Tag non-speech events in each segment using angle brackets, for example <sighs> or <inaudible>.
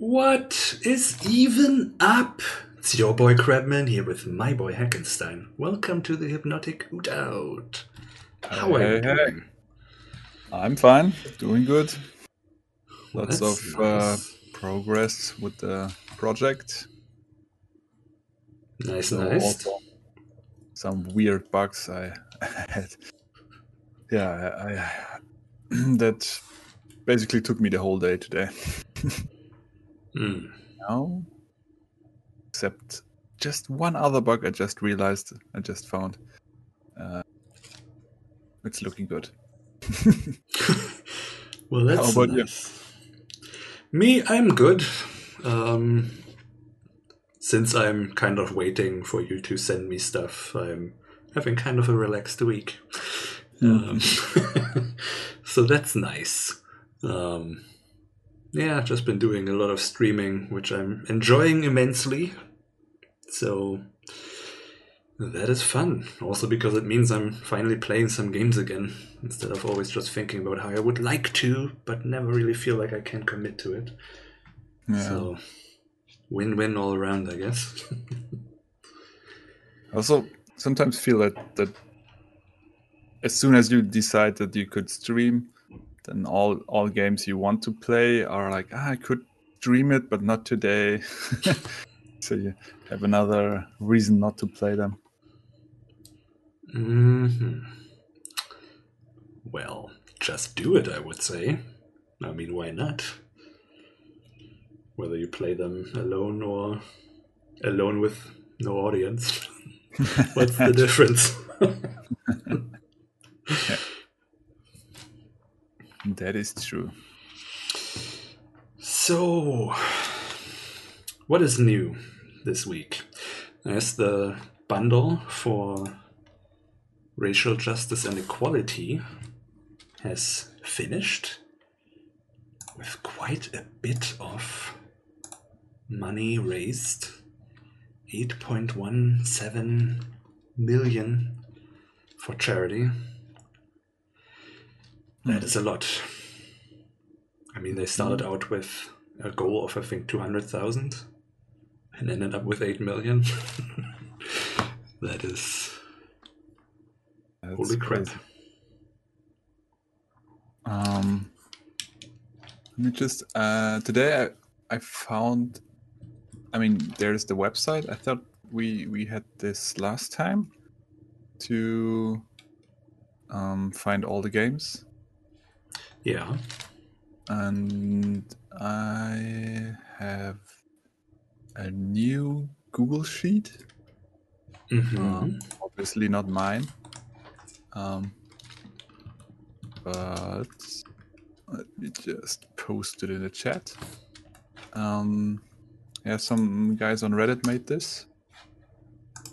What is even up? It's your boy Crabman here with my boy Hackenstein. Welcome to the Hypnotic Hoot Out. How are you hey. doing? I'm fine, doing good. Well, Lots of uh, progress with the project. nice, So nice. some weird bugs I <laughs> had. Yeah, I, I <clears throat> that basically took me the whole day today. <laughs> Mm. No, except just one other bug I just realized I just found. Uh, it's looking good. <laughs> well, that's How about you? nice. Me, I'm good. Um, since I'm kind of waiting for you to send me stuff, I'm having kind of a relaxed week. Um, <laughs> so that's nice. Um, yeah, I've just been doing a lot of streaming, which I'm enjoying immensely. So that is fun. Also because it means I'm finally playing some games again instead of always just thinking about how I would like to, but never really feel like I can commit to it. Yeah. So win-win all around, I guess. <laughs> Also sometimes feel that that as soon as you decide that you could stream, then all all games you want to play are like, ah, I could dream it, but not today. <laughs> so you have another reason not to play them. hmm Well, just do it, I would say. I mean, why not? Whether you play them alone or alone with no audience. <laughs> What's the <laughs> difference? That is true. So, what is new this week? As the bundle for racial justice and equality has finished with quite a bit of money raised 8.17 million for charity. That is a lot. I mean, they started out with a goal of I think two hundred thousand, and ended up with eight million. <laughs> that is That's holy crap. crazy. Um, let me just uh, today I, I found. I mean, there's the website. I thought we we had this last time to um, find all the games, Yeah. and I have a new Google sheet. hmm Um, obviously not mine. Um, but let me just post it in the chat. Um, yeah, some guys on Reddit made this.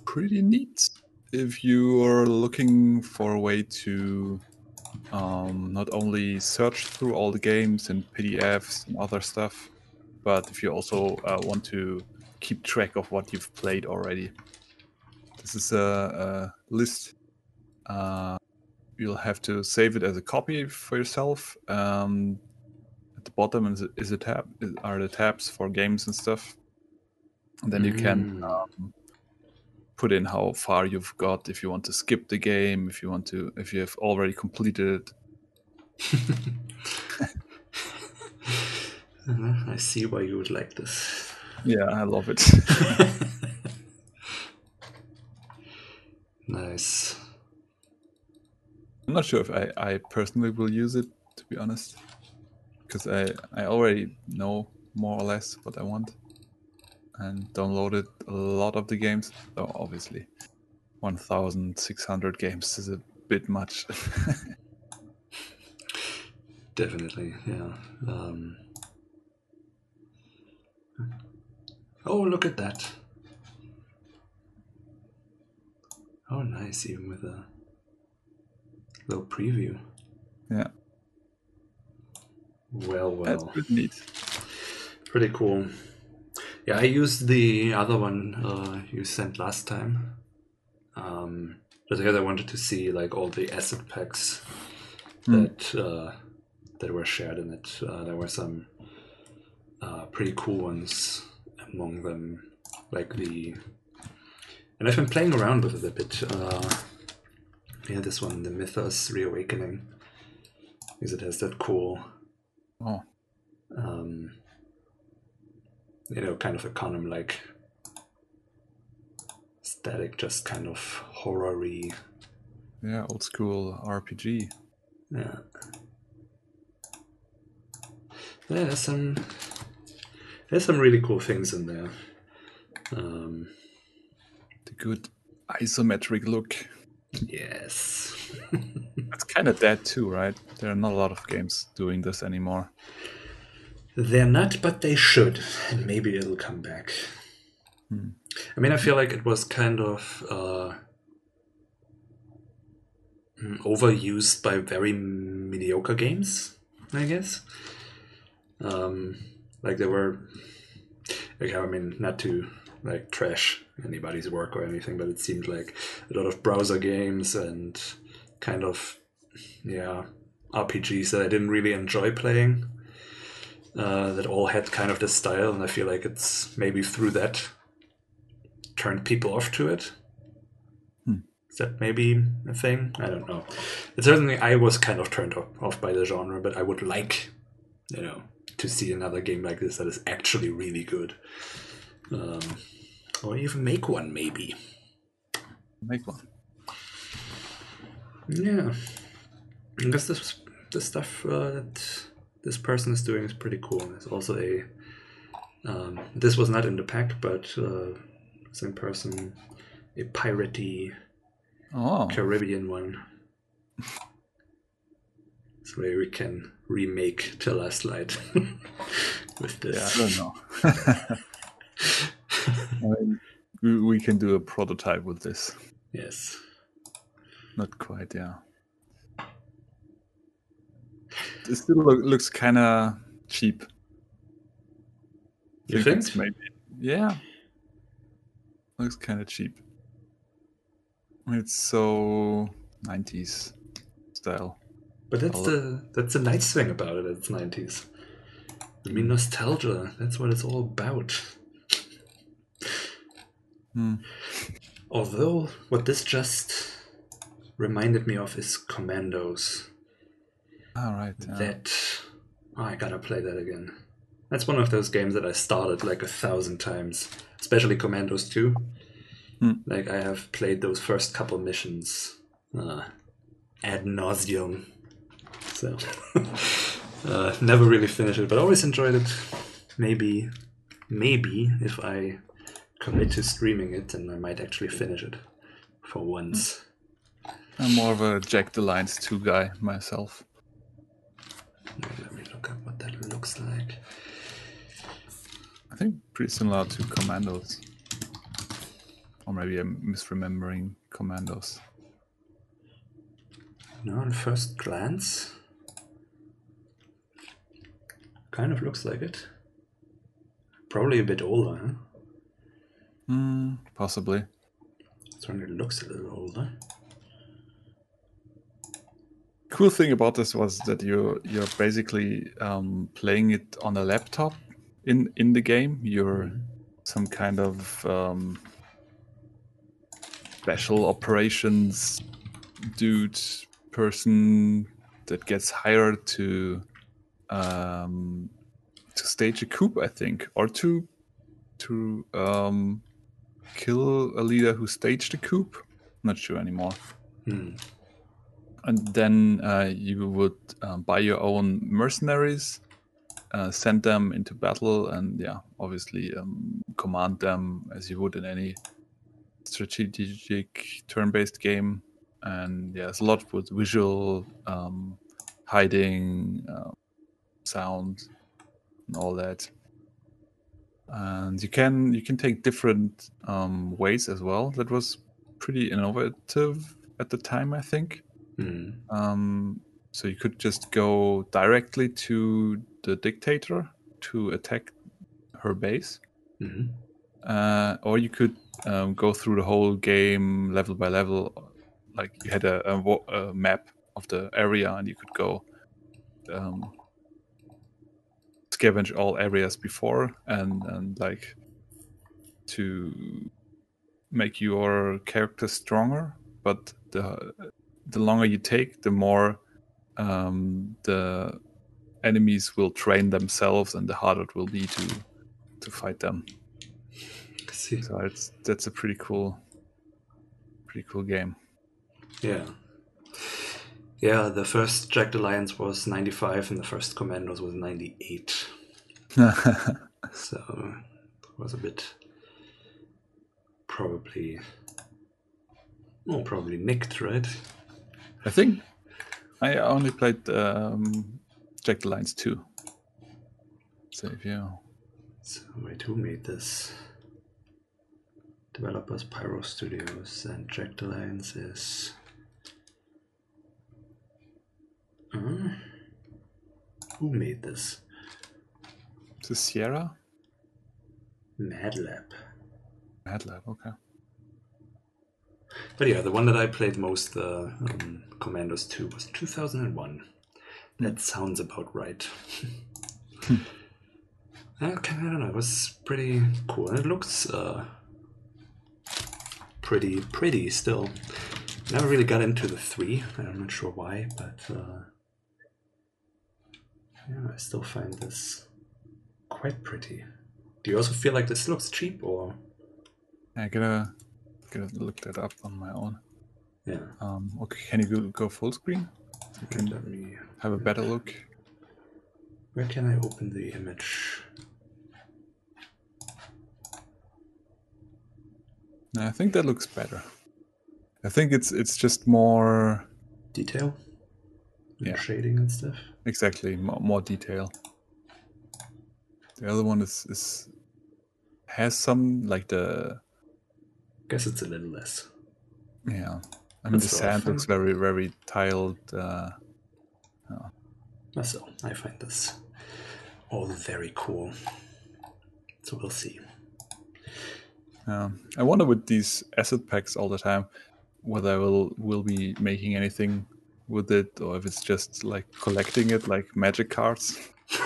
Pretty neat. If you are looking for a way to um, not only search through all the games and PDFs and other stuff, but if you also uh, want to keep track of what you've played already. This is a, a list. Uh, you'll have to save it as a copy for yourself. Um, at the bottom is a, is a tab are the tabs for games and stuff. And then you can Mm. um, put in how far you've got. If you want to skip the game, if you want to, if you have already completed it. <laughs> Uh, I see why you would like this. Yeah, I love it. <laughs> nice. I'm not sure if I, I personally will use it, to be honest, because I, I already know more or less what I want and downloaded a lot of the games. So obviously, 1,600 games is a bit much. <laughs> Definitely, yeah. Um, oh, look at that. Oh, nice, even with a little preview. yeah, Well, well. that's pretty neat. pretty cool. Yeah, I used the other one uh, you sent last time. Um, just because I wanted to see like all the asset packs Hmm. that uh, that were shared in it. Uh, there were some uh, pretty cool ones among them, like the. And I've been playing around with it a bit. Uh, yeah, this one, the Mythos Reawakening, because it has that cool, Oh, um, you know, kind of a econom like static, just kind of horror-y. yeah, old school RPG. Yeah. Yeah, there's some there's some really cool things in there. Um, The good isometric look. yes. It's kind of dead too, right? There are not a lot of games doing this anymore. They're not, but they should, and maybe it'll come back. Hmm. I mean, I feel like it was kind of uh, mm, overused by very mediocre games, I guess. Um, like there were, like I mean, not to like trash anybody's work or anything, but it seemed like a lot of browser games and kind of, yeah, RPGs that I didn't really enjoy playing uh, that all had kind of this style, and I feel like it's maybe through that turned people off to it. Hmm. Is that maybe a thing? I don't know. Certainly, I was kind of turned off, off by the genre, but I would like, you know, to see another game like this that is actually really good, um, or even make one maybe. Make one. Yeah, I guess this the stuff uh, that this person is doing is pretty cool. There's also a um, this was not in the pack, but uh, same person, a piratey Oh, Caribbean one. So maybe we can remake The Last Light <laughs> with yeah. I don't know. <laughs> I mean, we, we can do a prototype with this. Yes. Not quite, yeah. It still look, looks kind of cheap. You it's think? maybe yeah looks kind of cheap it's so 90s style But that's the that's the nice thing about it. It's nineties. I mean, nostalgia. That's what it's all about. Hmm. Although, what this just reminded me of is Commandos. All right yeah. That oh, I gotta play that again. That's one of those games that I started like a thousand times, especially Commandos 2. Hmm. Like I have played those first couple missions uh, ad nauseum. So <laughs> uh, never really finished it, but always enjoyed it. Maybe, maybe if I commit to streaming it, then I might actually finish it for once. i'm more of a Jagged Alliance 2 guy myself Let me look up what that looks like. i think pretty similar to commandos or maybe i'm misremembering commandos No, on first glance, kind of looks like it. Probably a bit older, huh? Hmm, possibly Certainly looks a little older. Cool thing about this was that you're you're basically um, playing it on a laptop in in the game. You're some kind of um, special operations dude person that gets hired to um, to stage a coup i think or to to um, kill a leader who staged a coup. Not sure anymore. Hmm. And then uh, you would um, buy your own mercenaries, uh, send them into battle, and yeah, obviously um, command them as you would in any strategic turn-based game. And yeah, it's a lot with visual um, hiding, uh, sound, and all that. And you can you can take different um, ways as well. That was pretty innovative at the time, I think. Hmm. Um, so you could just go directly to the dictator to attack her base, hmm uh, or you could um, go through the whole game level by level. Like you had a, a, a map of the area, and you could go um, scavenge all areas before and and like to make your character stronger but the the longer you take the more um, the enemies will train themselves and the harder it will be to to fight them see. so it's that's a pretty cool pretty cool game Yeah. Yeah, the first Jagged Alliance was 95 and the first Commandos was 98. <laughs> So it was a bit probably well probably nicked, right? I think i only played um Jagged Alliance 2 so if you So wait, who made this? Developers Pyro Studios and Jagged Alliance is Uh, who made this? the sierra MadLab. Madlab, okay But yeah, the one that I played most, the um, Commandos 2, was 2001. That sounds about right. <laughs> okay, I don't know. It was pretty cool. And it looks uh, pretty pretty still. Never really got into the 3. I'm not sure why, but uh, yeah, I still find this quite pretty. Do you also feel like this looks cheap or? I gotta gotta look that up on my own. Yeah. Um, okay, can you go, go full screen? So you can Let me have a better look. Where can I open the image? I think that looks better. I think it's it's just more Detail? Yeah. Shading and stuff? exactly more, more detail. The other one is is has some like the Guess it's a little less. yeah. I mean the sand looks very very tiled. Uh, So I find this all very cool. So we'll see. yeah. I wonder with these asset packs all the time whether I will will be making anything with it or if it's just like collecting it like magic cards. <laughs> <laughs>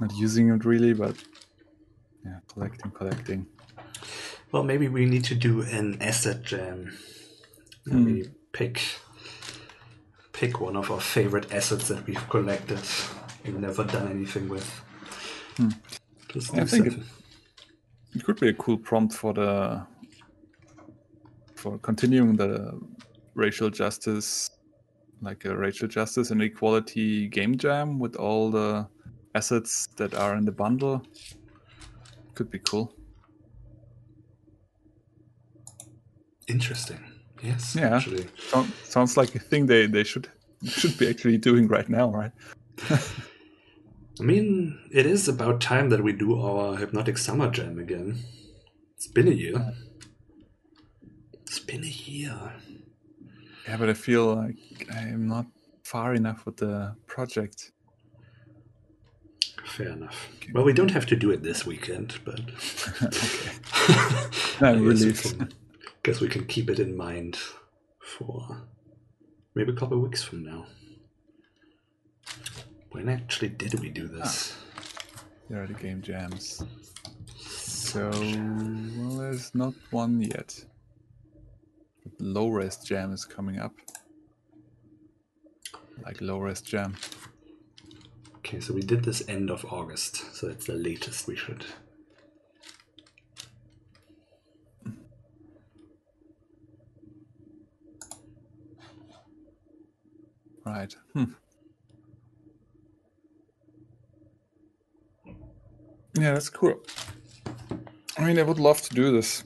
Not using it really, but yeah, collecting, collecting. Well, maybe we need to do an asset jam. Maybe pick pick one of our favorite assets that we've collected and never done anything with. Just Hmm. I think it- It could be a cool prompt for the for continuing the racial justice, like a racial justice and equality game jam with all the assets that are in the bundle. Could be cool. Interesting. Yes. Yeah. Actually. Sound, sounds like a thing they, they should should be actually doing right now, right? <laughs> I mean, it is about time that we do our hypnotic summer jam again. It's been a year. It's been a year. Yeah, but I feel like I'm not far enough with the project. Fair enough. Well, we don't have to do it this weekend, but <laughs> okay. <laughs> I'm relieved. Guess we can keep it in mind for maybe a couple of weeks from now. When actually did we do this? Ah. There are the game jams. So, well, there's not one yet. But low res jam is coming up. Like low res jam. Okay, so we did this end of August, so it's the latest we should. Right. Hmm. Yeah, that's cool. I mean, I would love to do this,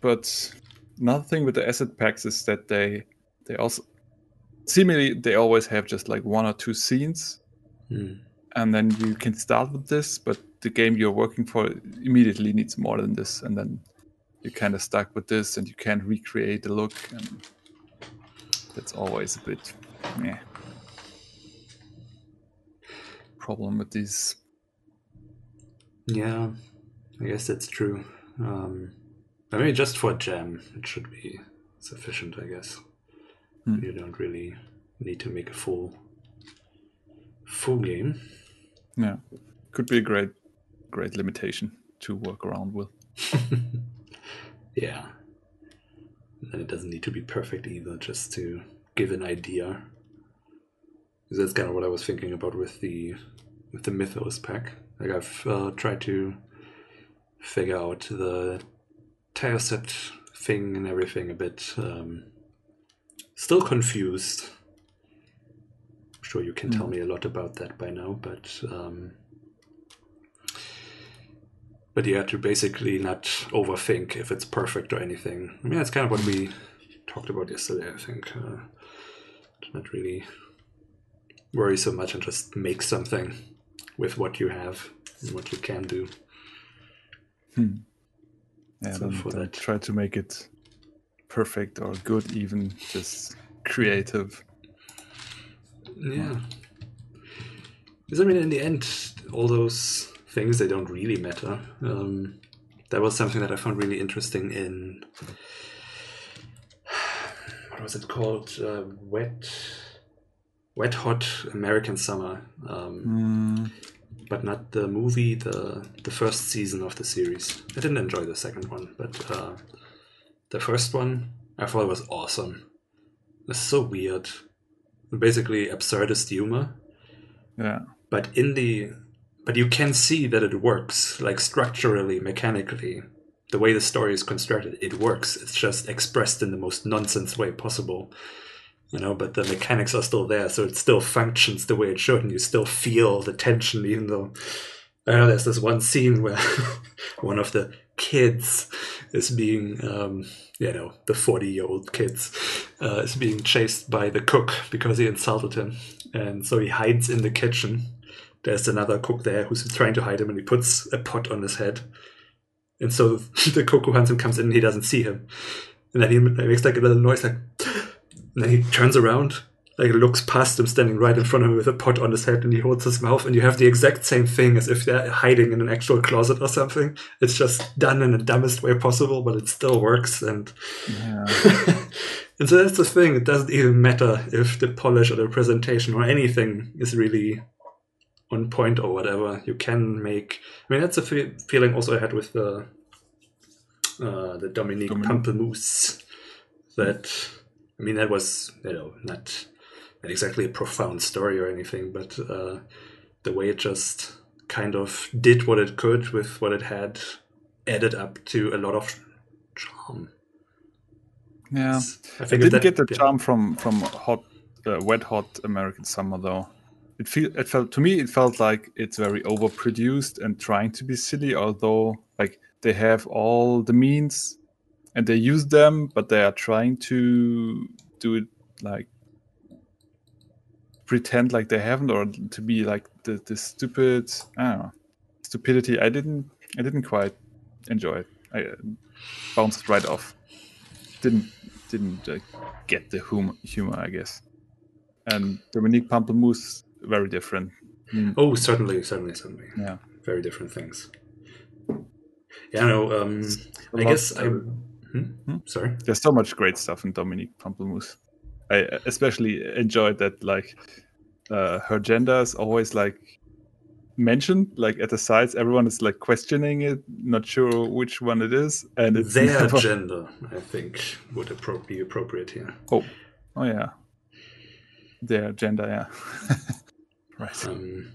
but another thing with the asset packs is that they they also seemingly they always have just like one or two scenes, Hmm. and then you can start with this, but the game you're working for immediately needs more than this, and then you're kind of stuck with this, and you can't recreate the look, and that's always a bit, yeah. Problem with these. Yeah, I guess that's true. Um, I mean, just for a jam, it should be sufficient, I guess. Hmm. You don't really need to make a full full game. Yeah, could be a great, great limitation to work around with. <laughs> yeah. And it doesn't need to be perfect either, just to give an idea. Because that's kind of what I was thinking about with the with the Mythos pack. Like I've uh, tried to figure out the Tiocept thing and everything a bit. Um, still confused. I'm sure you can tell me a lot about that by now, but um, but yeah, to basically not overthink if it's perfect or anything. I mean, that's kind of what we talked about yesterday. I think uh, not really worry so much and just make something with what you have and what you can do. Hmm. Yeah, So for that- try to make it perfect or good, even just creative. Yeah. Because I mean, in the end, all those things they don't really matter. Um, that was something that I found really interesting in <sighs> what was it called? Uh, wet, wet hot American summer. Um, Mm, but not the movie, the the first season of the series. I didn't enjoy the second one, but uh, the first one I thought was awesome. It's so weird, basically absurdist humor, yeah, but in the but you can see that it works, like structurally, mechanically. The way the story is constructed, it works. It's just expressed in the most nonsense way possible you know but the mechanics are still there so it still functions the way it should and you still feel the tension even though I know there's this one scene where <laughs> one of the kids is being um, you know the 40 year old kids uh, is being chased by the cook because he insulted him and so he hides in the kitchen. There's another cook there who's trying to hide him and he puts a pot on his head and so <laughs> the cook who hunts him comes in and he doesn't see him. And then he makes like a little noise like then he turns around, like looks past him standing right in front of him with a pot on his head, and he holds his mouth, and you have the exact same thing as if they're hiding in an actual closet or something. It's just done in the dumbest way possible, but it still works. And yeah. <laughs> and so that's the thing. It doesn't even matter if the polish or the presentation or anything is really on point or whatever. You can make. I mean, that's a fe- feeling also I had with the uh, the Dominique Dominique. Pamplemousse. That I mean, that was you know not not exactly a profound story or anything, but uh, the way it just kind of did what it could with what it had, added up to a lot of charm. yeah. I didn't that- get the yeah. charm from from hot, uh, wet hot American summer though. It feel it felt to me it felt like it's very overproduced and trying to be silly. Although like they have all the means and they use them, but they are trying to do it like pretend like they haven't or to be like the, the stupid I don't know, stupidity. I didn't I didn't quite enjoy it. I uh, bounced right off. Didn't didn't uh, get the hum- humor, I guess. And Dominique Pamplemousse, very different. Mm, Oh, certainly, certainly, certainly. yeah, Very different things. Yeah, no. Um, I guess I. Hmm? Hmm? Sorry. there's so much great stuff in Dominique Pamplemousse. I especially enjoyed that, like uh, her gender is always like mentioned, like at the sides. Everyone is like questioning it, not sure which one it is, and it's Their never- <laughs> gender, I think, would appro- be appropriate here. oh, oh yeah, their gender, yeah, <laughs> right. Um,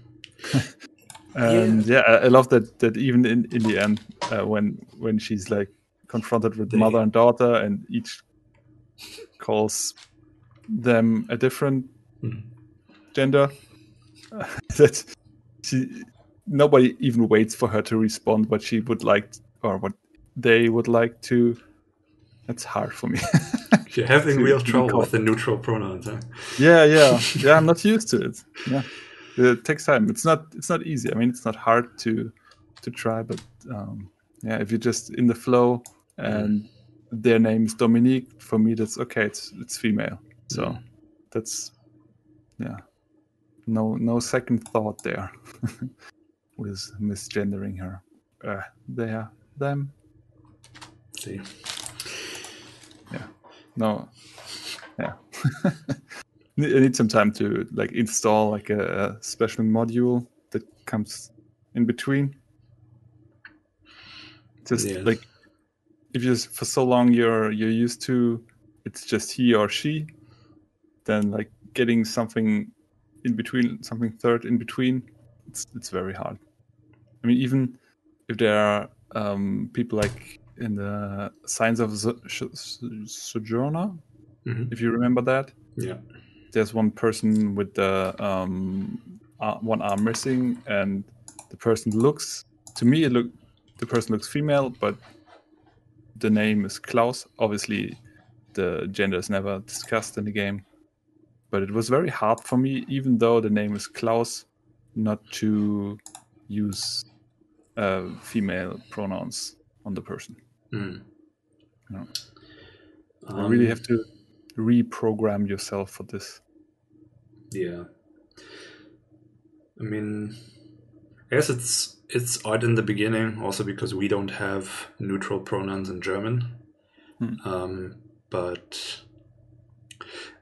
<laughs> and yeah, I, I love that that even in in the end uh, when when she's like confronted with mother and daughter and each calls them a different Mhm. gender. <laughs> That she nobody even waits for her to respond what she would like or what they would like to. That's hard for me. <laughs> You're having real trouble with the neutral pronouns, huh? yeah yeah. <laughs> Yeah i'm not used to it. Yeah. It takes time. It's not it's not easy. I mean it's not hard to to try but um yeah if you're just in the flow and their name is dominique. For me that's okay it's it's female. So Mm. that's yeah. No no second thought there <laughs> with misgendering her. Uh they are them. See. Yeah. No. Yeah. <laughs> I need some time to like install like a, a special module that comes in between. Just like if you for so long you're you're used to it's just he or she, then like getting something in between, something third in between, it's it's very hard. I mean, even if there are um, people like in the Signs of Sh- Sojourner, Mhm. if you remember that, Yeah. there's one person with the um, one arm missing, and the person looks to me it look the person looks female, but the name is Klaus. Obviously, the gender is never discussed in the game, but it was very hard for me, even though the name is Klaus, not to use uh, female pronouns on the person. Mm. You Um, really have to reprogram yourself for this. Yeah. I mean, I guess it's it's odd in the beginning, also because we don't have neutral pronouns in German. Hmm. Um, but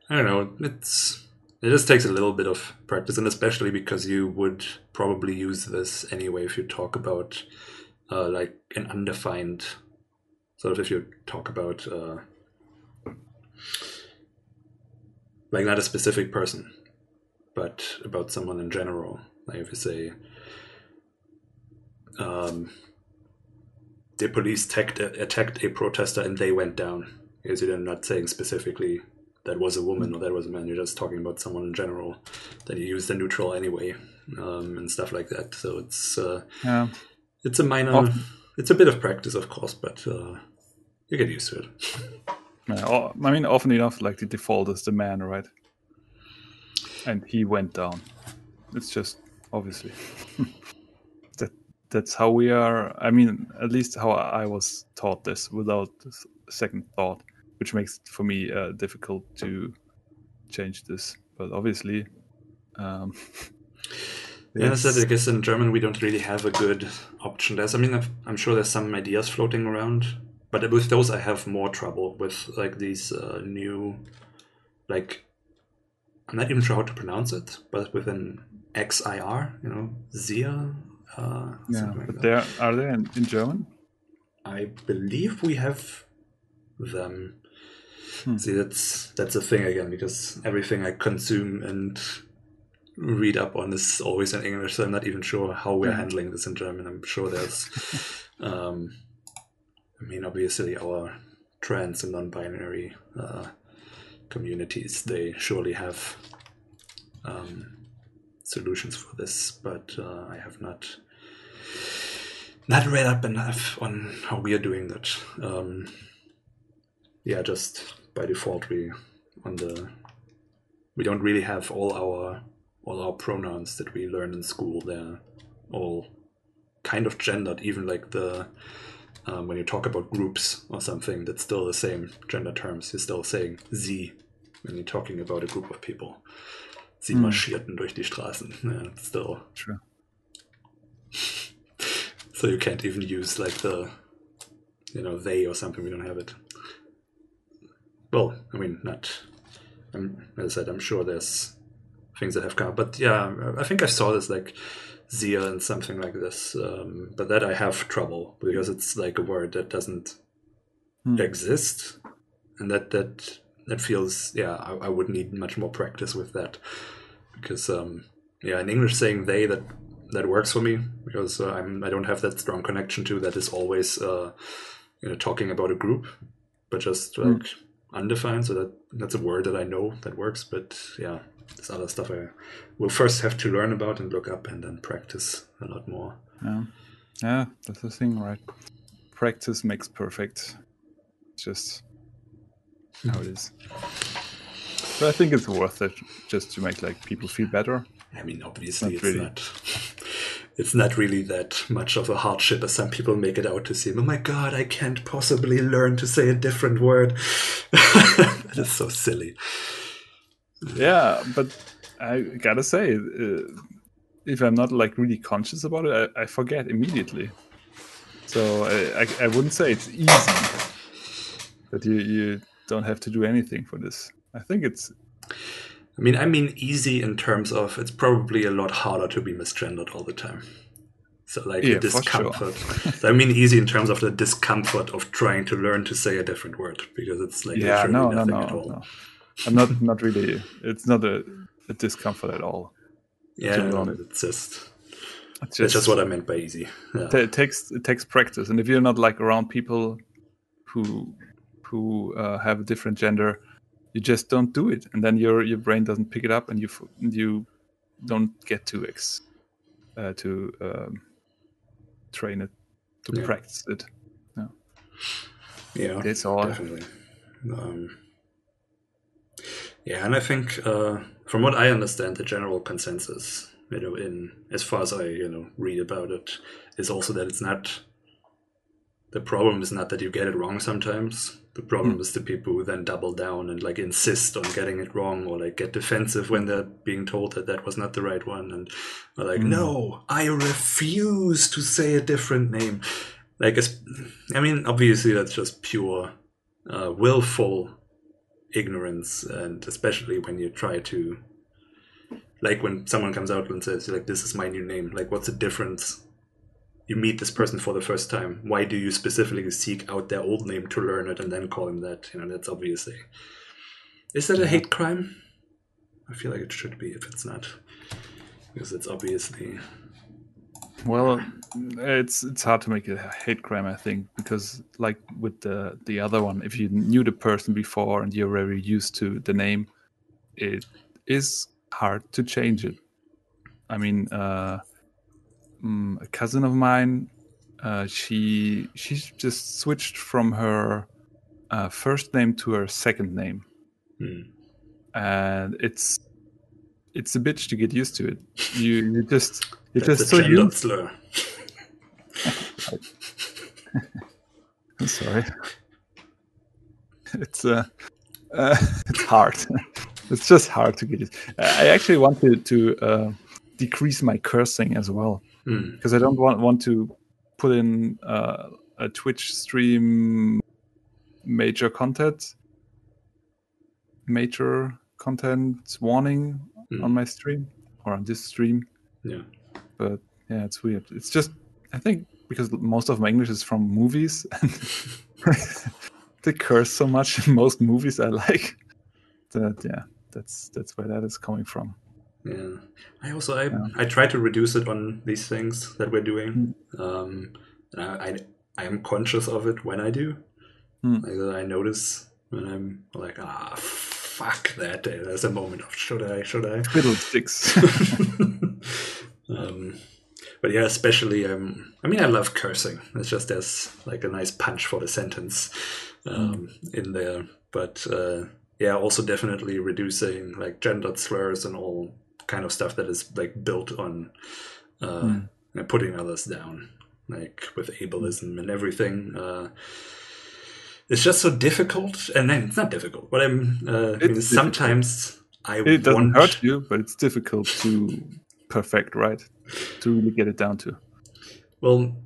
I don't know. It's it just takes a little bit of practice, and especially because you would probably use this anyway if you talk about uh, like an undefined sort of if you talk about uh, like not a specific person, but about someone in general. Like if you say, um, the police attacked, attacked a protester and they went down. Because you're not saying specifically that was a woman or that was a man. You're just talking about someone in general. Then you use the neutral anyway, um, and stuff like that. So it's uh, Yeah. it's a minor, Often- it's a bit of practice, of course, but uh, you get used to it. <laughs> Yeah, I mean, often enough, like the default is the man, right? And he went down. It's just obviously <laughs> that's how we are. I mean, at least how I was taught this without second thought, which makes it for me uh, difficult to change this. But obviously, um, <laughs> Yeah, as I guess in German we don't really have a good option. There's, I mean, I'm sure there's some ideas floating around, but with those I have more trouble with like these uh, new, like, I'm not even sure how to pronounce it, but with an XIR, you know, Zia. Uh, yeah, something like but there are they in, in German? I believe we have them. Hmm. See, that's that's a thing again because everything I consume and read up on is always in English. So I'm not even sure how we're Hmm. handling this in German. I'm sure there's, <laughs> um, I mean, obviously our trans and non-binary uh, communities they surely have um, solutions for this, but uh, I have not not read up enough on how we are doing that. Um, yeah, just by default, we on the we don't really have all our all our pronouns that we learn in school. They're all kind of gendered, even like the um, when you talk about groups or something, that's still the same gender terms. You're still saying sie when you're talking about a group of people. Sie Hmm. marschierten durch die Straßen. <laughs> Yeah, still Sure. so you can't even use like the, you know, they or something. We don't have it. Well, I mean, not. I'm, as I said, I'm sure there's things that have come up, but yeah, I think I saw this like Zia and something like this. Um, but that I have trouble because it's like a word that doesn't Hmm. exist, and that that that feels yeah. I, I would need much more practice with that because um, yeah, in English saying they that that works for me because uh, I'm I don't have that strong connection to that is always uh, you know talking about a group, but just like Mm. undefined. So that that's a word that I know that works. But yeah, this other stuff I will first have to learn about and look up and then practice a lot more. Yeah, yeah, that's the thing, right? Practice makes perfect. Just how it is. But I think it's worth it just to make like people feel better. I mean, obviously, Not it's really. not. It's not really that much of a hardship as some people make it out to seem. Oh my god, I can't possibly learn to say a different word. <laughs> that is so silly. Yeah, but I gotta say, uh, if I'm not like really conscious about it, I, I forget immediately. So I, I, I wouldn't say it's easy, but you, you don't have to do anything for this. I think it's I mean, I mean easy in terms of it's probably a lot harder to be misgendered all the time. So like Yeah, the for sure. discomfort. so I mean easy in terms of the discomfort of trying to learn to say a different word because it's like yeah, no, no, nothing no, at all. no. I'm not not really. It's not a, a discomfort at all. Yeah, no, it's just It's that's just what I meant by easy. Yeah. it takes it takes practice, and if you're not like around people who who uh, have a different gender, you just don't do it, and then your your brain doesn't pick it up, and you you don't get to ex uh, to um, train it to Yeah. practice it. yeah. it's all. Definitely. Um, yeah, and I think uh, from what I understand, the general consensus, you know, in as far as I you know read about it, is also that it's not. The problem is not that you get it wrong sometimes. The problem is the people who then double down and like insist on getting it wrong or like get defensive when they're being told that that was not the right one and are like, no, I refuse to say a different name. Like, it's, I mean, obviously that's just pure uh, willful ignorance, and especially when you try to, like, when someone comes out and says, like, this is my new name, like, what's the difference? You meet this person for the first time. Why do you specifically seek out their old name to learn it and then call him that? You know, that's obviously. Is that a hate crime? I feel like it should be if it's not. Because it's obviously. Well, it's it's hard to make it a hate crime, I think, because like with the the other one, if you knew the person before and you're very used to the name, it is hard to change it. I mean, uh, mm, a cousin of mine, uh, she she just switched from her uh, first name to her second name, Hmm. and it's it's a bitch to get used to it. You you just you're That's just so used. slur. I'm sorry. It's uh, uh <laughs> it's hard. <laughs> it's just hard to get it. I actually wanted to uh, decrease my cursing as well Hmm. because I don't want want to put in uh, a Twitch stream major content major content warning Hmm. on my stream or on this stream Yeah. but yeah, it's weird. It's just I think because most of my English is from movies <laughs> and <laughs> they curse so much in most movies I like. That yeah, that's that's where that is coming from. Yeah, I also I, I try to reduce it on these things that we're doing. Hmm. Um, I, I am conscious of it when I do. Hmm. Like I notice when I'm like ah fuck that. There's a moment of should I should I. Fiddlesticks. <laughs> um, but yeah, especially um, I mean I love cursing. It's just there's like a nice punch for the sentence um, in there. But uh, yeah, also definitely reducing like gendered slurs and all kind of stuff that is like built on uh, you know, putting others down, like with ableism and everything. Uh, it's just so difficult, and then it's not difficult, but I'm. Uh, I mean, It's sometimes I it doesn't want hurt you, but it's difficult to perfect, right? To really get it down to. Well,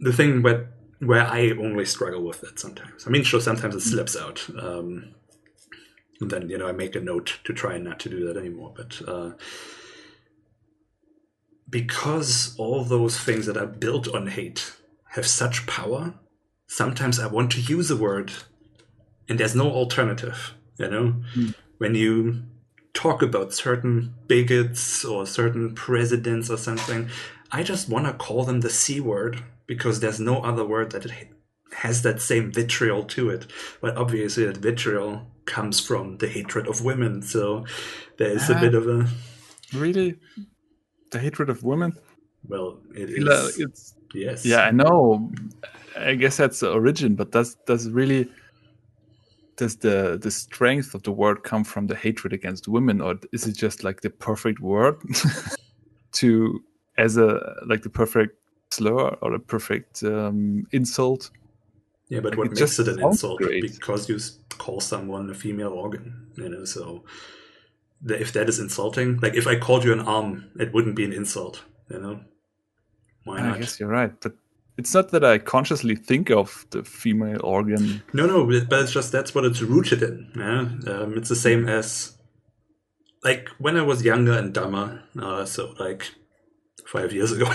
the thing where where I only struggle with that sometimes. I mean, sure, sometimes it slips out, um, and then you know I make a note to try not to do that anymore. But uh, because all those things that are built on hate have such power, sometimes I want to use a word, and there's no alternative. You know, when you talk about certain bigots or certain presidents or something, I just want to call them the C word because there's no other word that it has that same vitriol to it. But obviously, that vitriol comes from the hatred of women. So there is a Ah. bit of a. Really, the hatred of women. Well, it Yeah. It's Yes. yeah, I know. I guess that's the origin, but does does really does the the strength of the word come from the hatred against women, or is it just like the perfect word <laughs> to as a like the perfect slur or a perfect um, insult? Yeah, but Like, what makes it an insult? great. Because you call someone a female organ, you know. So if that is insulting, like if I called you an arm, it wouldn't be an insult, you know. Why I not? guess you're right, but it's not that I consciously think of the female organ. No, no, but but it's just that's what it's rooted in. Yeah, um, it's the same as like when I was younger and dumber, uh, so like five years ago, <laughs>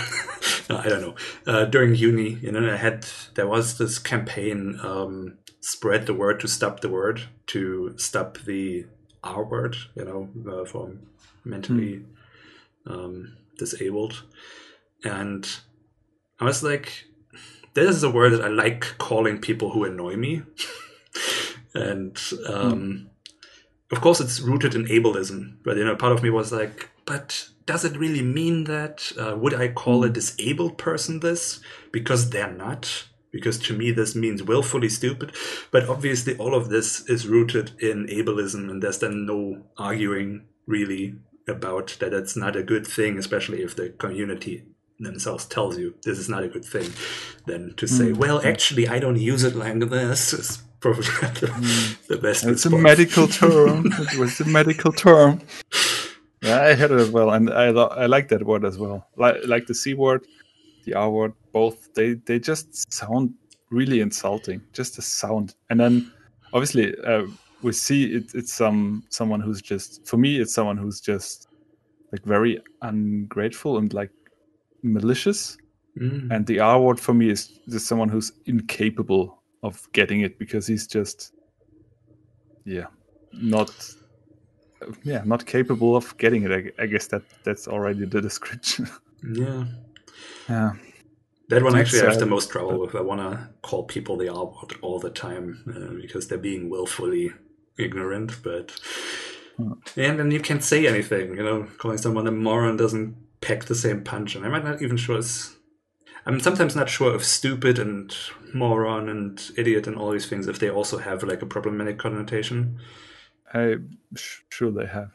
<laughs> I don't know, uh, during uni, you know, I had there was this campaign, um, spread the word to stop the word to stop the R word, you know, uh, for mentally um, disabled, and I was like, this is a word that I like calling people who annoy me, <laughs> and. Um, of course it's rooted in ableism but you know part of me was like but does it really mean that uh, would i call a mm. disabled person this? Because they're not. Because to me this means willfully stupid. But obviously all of this is rooted in ableism and there's then no arguing really about that it's not a good thing especially if the community themselves tells you this is not a good thing then to say mm. well actually i don't use it like this is probably <laughs> the, mm. the best It's a medical term. <laughs> it was a medical term. Yeah, I heard it as well, and I lo- I like that word as well. Like like the c word, the r word, both they they just sound really insulting. Just the sound, and then obviously uh, we see it, it's some someone who's just for me it's someone who's just like very ungrateful and like malicious. Mm. And the R word for me is just someone who's incapable of getting it because he's just, yeah, not, yeah, not capable of getting it. I, I guess that that's already the description. <laughs> yeah yeah, That one actually I have the most trouble with. I want to call people the R word all the time uh, because they're being willfully ignorant. But Hmm. and then you can't say anything. You know, calling someone a moron doesn't pack the same punch, and I'm not even sure it's. I'm sometimes not sure if stupid and moron and idiot and all these things if they also have like a problematic connotation. I'm sure they have.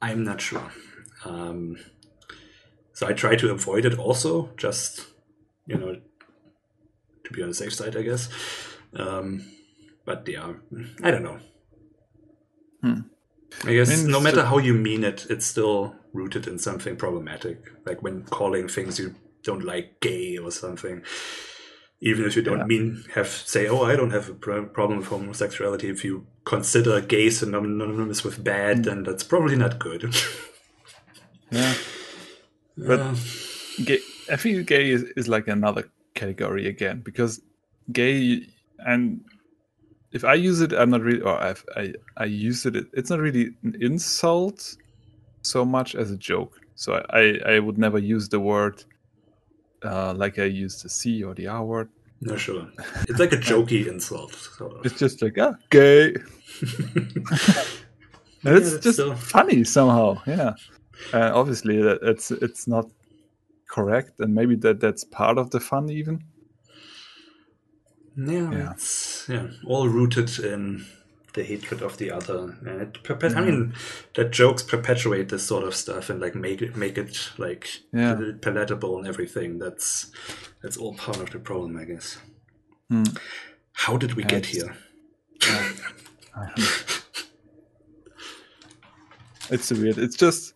I'm not sure. Um, so I try to avoid it also, just, you know, to be on the safe side, I guess. Um, but yeah, I don't know. Hmm. I guess I mean, no matter how you mean it, it's still rooted in something problematic. Like when calling things you don't like gay or something. Even if you don't Yeah. mean have say, oh, I don't have a problem with homosexuality. If you consider gay synonymous with bad, Hmm. then that's probably not good. <laughs> Yeah, But- Uh, gay, I feel gay is, is like another category again because gay and if I use it, I'm not really, or I've, I I use it. It's not really an insult so much as a joke. So I I, I would never use the word uh, like I use the C or the R word. no, sure. It's like a <laughs> jokey insult. Sort of. It's just like ah gay. <laughs> And it's Yeah, just funny somehow. Yeah. Uh, obviously, that it's it's not correct, and maybe that that's part of the fun even. Yeah, Yeah. it's yeah, all rooted in the hatred of the other, and it perpet- I mean, that jokes perpetuate this sort of stuff and like make it make it like Yeah. palatable and everything. That's that's all part of the problem, I guess. Hmm. How did we get It's- here? <laughs> it's so weird. It's just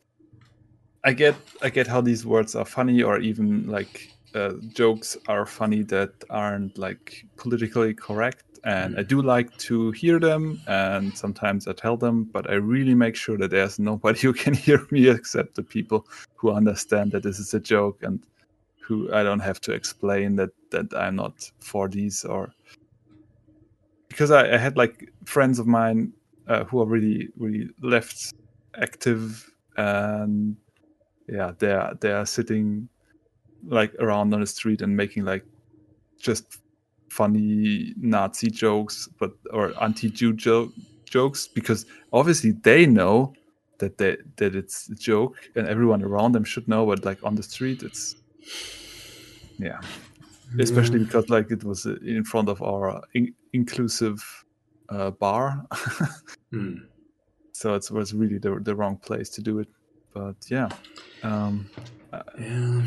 I get I get how these words are funny or even like uh, jokes are funny that aren't like politically correct and I do like to hear them and sometimes I tell them but I really make sure that there's nobody <laughs> who can hear me except the people who understand that this is a joke and who I don't have to explain that that I'm not for these or because I, I had like friends of mine uh, who are really really left active and yeah they're they're sitting like around on the street and making like just funny nazi jokes but or anti-jew jo- jokes because obviously they know that they that it's a joke and everyone around them should know but like on the street it's yeah especially because like it was in front of our in- inclusive uh, bar <laughs> Hmm. so it was really the, the wrong place to do it but yeah um, Yeah.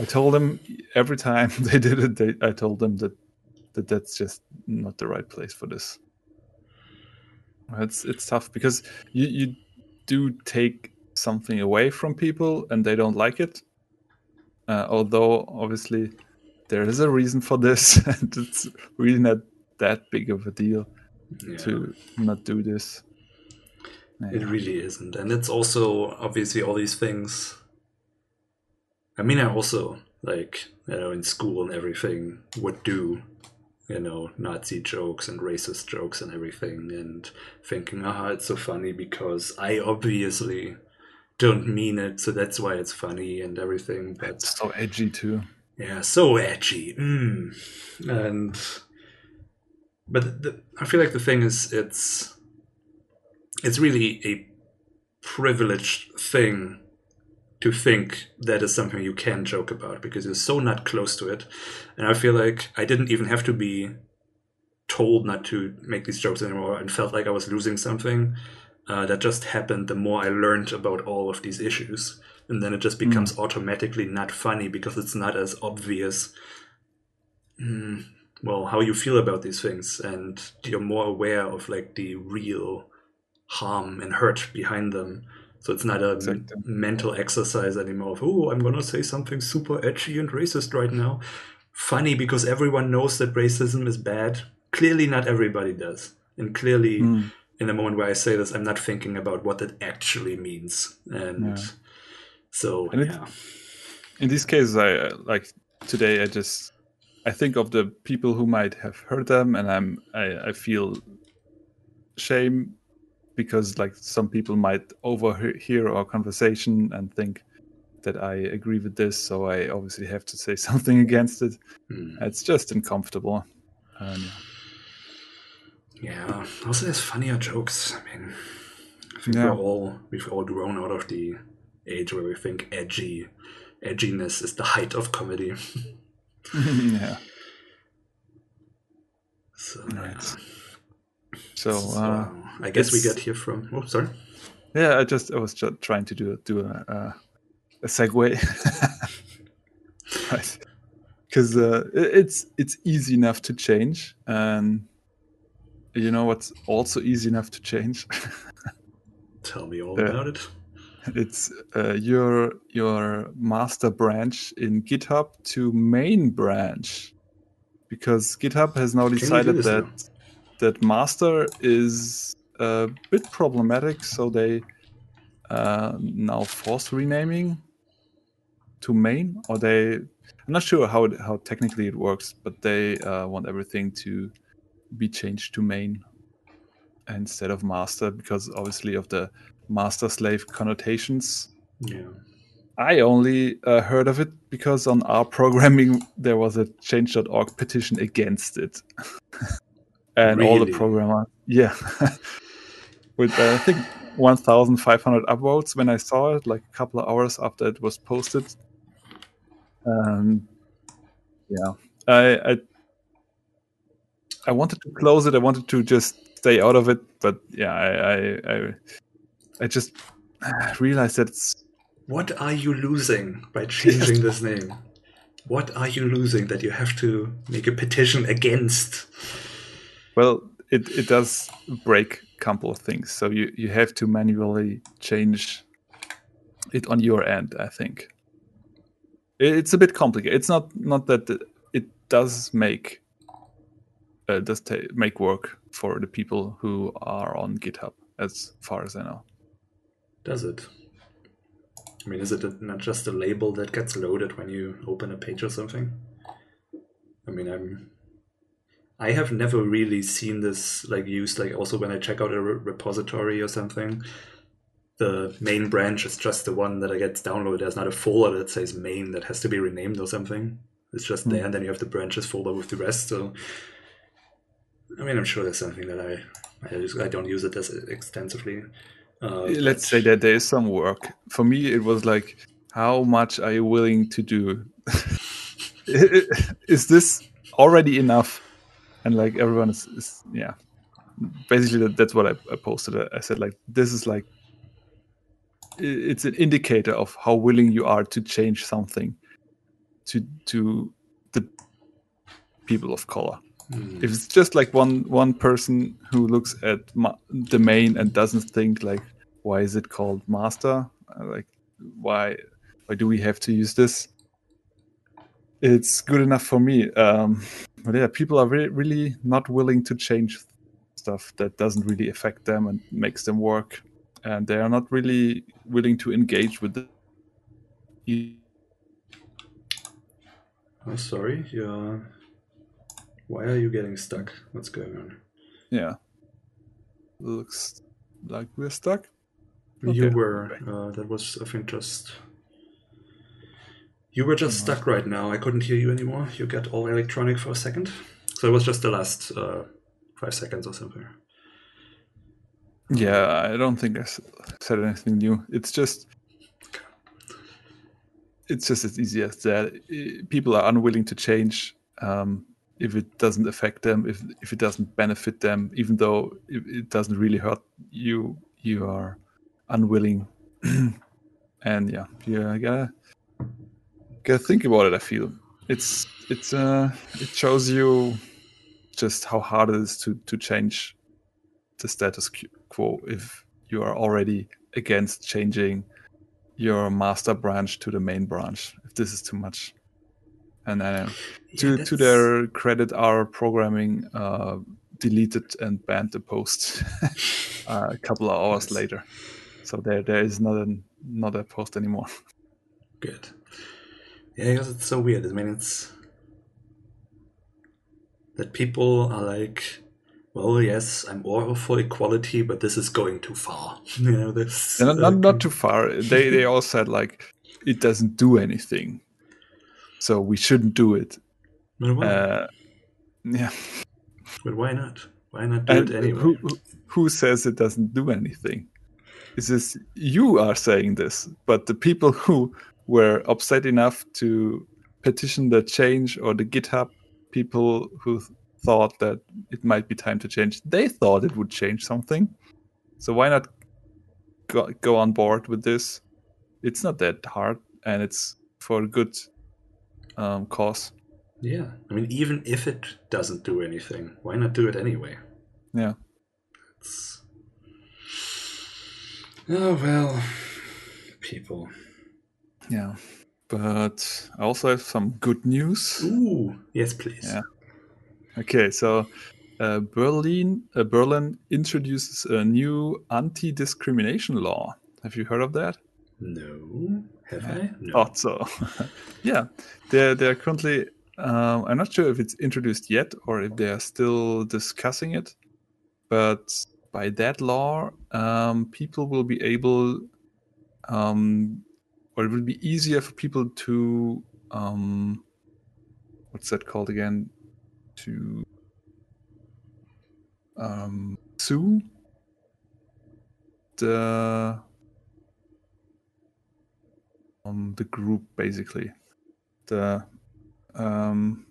i told them every time <laughs> they did it they, i told them that that that's just not the right place for this it's it's tough because you you do take something away from people and they don't like it uh, although obviously there is a reason for this <laughs> and it's really not that big of a deal yeah. to not do this It really isn't. And it's also obviously all these things. I mean, I also, like, you know, in school and everything, would do, you know, Nazi jokes and racist jokes and everything, and thinking, ah, it's so funny because I obviously don't mean it, so that's why it's funny and everything. But It's so edgy too. yeah, so edgy. Mm. And but the, I feel like the thing is, it's it's really a privileged thing to think that is something you can joke about because you're so not close to it. And I feel like I didn't even have to be told not to make these jokes anymore and felt like I was losing something. Uh, that just happened the more I learned about all of these issues. And then it just becomes automatically not funny because it's not as obvious, mm, well, how you feel about these things. And you're more aware of like the real harm and hurt behind them. So it's not a Exactly. mental exercise anymore of, oh, I'm going to say something super edgy and racist right now. Funny because everyone knows that racism is bad. Clearly, not everybody does. And clearly, Mm. in the moment where I say this, I'm not thinking about what it actually means. And Yeah. so, And it- yeah. in these cases i like today i just i think of the people who might have heard them and i'm i, I feel shame because like some people might overhear our conversation and think that i agree with this so i obviously have to say <laughs> something against it Hmm. it's just uncomfortable and Yeah. Also, there's funnier jokes. I mean, I think Yeah. we're all we've all grown out of the age where we think edgy, edginess is the height of comedy. <laughs> <laughs> yeah So, Right. yeah. so So, uh I guess we it's- get here from. Oh, sorry. Yeah, I just I was just trying to do do a a, a segue, <laughs> right? Because uh, it's it's easy enough to change, and you know what's also easy enough to change? <laughs> Tell me all Yeah. about it. it's uh, your your master branch in GitHub to main branch, because GitHub has now Can you do decided that now? that master is a bit problematic, so they uh, now force renaming to main, or they. I'm not sure how it, how technically it works, but they uh, want everything to be changed to main instead of master because obviously of the master slave connotations. Yeah. I only uh, heard of it because on r/programming there was a change.org petition against it. <laughs> and all the Really? programmers, yeah. <laughs> With uh, I think 1,500 upvotes when I saw it, like a couple of hours after it was posted. Um, yeah, I, I I wanted to close it. I wanted to just stay out of it, but yeah, I I I, I just <sighs> realized that it's What are you losing by <laughs> changing this name? What are you losing that you have to make a petition against? Well, it, it does break couple of things. So you, you have to manually change it on your end, I think. It's a bit complicated. It's not not that it does make uh, does ta- make work for the people who are on GitHub, as far as I know. Does it? I mean, is it not just a label that gets loaded when you open a page or something? I mean, I'm. I have never really seen this like used. Like also when I check out a re- repository or something, the main branch is just the one that I gets downloaded. There's not a folder that says main that has to be renamed or something. It's just there, and then you have the branches folder with the rest. So, I mean, I'm sure there's something that I I, just, I don't use it as extensively. Uh, Let's say that there is some work. For me, it was like, how much are you willing to do? <laughs> is this already enough? And like everyone is, is yeah. Basically, that, that's what I, I posted. I said like, this is like, it's an indicator of how willing you are to change something to to the people of color. Hmm. If it's just like one one person who looks at ma- the main and doesn't think like, why is it called master? Like, why why do we have to use this? It's good enough for me. Um, but yeah, people are really really not willing to change stuff that doesn't really affect them and makes them work. and they are not really willing to engage with the. Oh, sorry. Yeah. Why are you getting stuck? What's going on? Yeah, looks like we're stuck. You Okay. were. Uh, that was of interest. You were just stuck right now. I couldn't hear you anymore. You got all electronic for a second. So it was just the last uh, five seconds or something. Yeah, I don't think I said anything new. It's just it's just as easy as that. People are unwilling to change um, if it doesn't affect them, if if it doesn't benefit them, even though it, it doesn't really hurt you. You are unwilling, <clears throat> and yeah, you gotta gotta think about it. I feel it's it's uh it shows you just how hard it is to to change the status quo if you are already against changing your master branch to the main branch if this is too much and uh, to to their credit r/programming uh, deleted and banned the post <laughs> uh, a couple of hours Nice. later so there there is not a not a post anymore Good. Yeah, because it's so weird. I mean, it's that people are like, well, yes, I'm all for equality, but this is going too far. <laughs> you know, this. Not, not, not too <laughs> far. They they all said like it doesn't do anything, so we shouldn't do it. But why? Uh, yeah, but why not? Why not do and it anyway? who who- who says it doesn't do anything? Is this you are saying this, but the people who were upset enough to petition the change or the GitHub people who thought that it might be time to change, they thought it would change something. So why not go, go on board with this? It's not that hard, and it's for a good um, cause. Yeah, I mean, even if it doesn't do anything, why not do it anyway? Yeah. It's... Oh well, people. Yeah. But I also have some good news. Ooh, yes, please. Yeah. Okay, so uh, Berlin uh, Berlin introduces a new anti-discrimination law. Have you heard of that? No, have I? No. Thought so. <laughs> yeah, they're they're currently. Um, I'm not sure if it's introduced yet or if they are still discussing it. But by that law, um, people will be able, um, or it will be easier for people to, um, what's that called again? To um, sue? The um, the group basically. The um,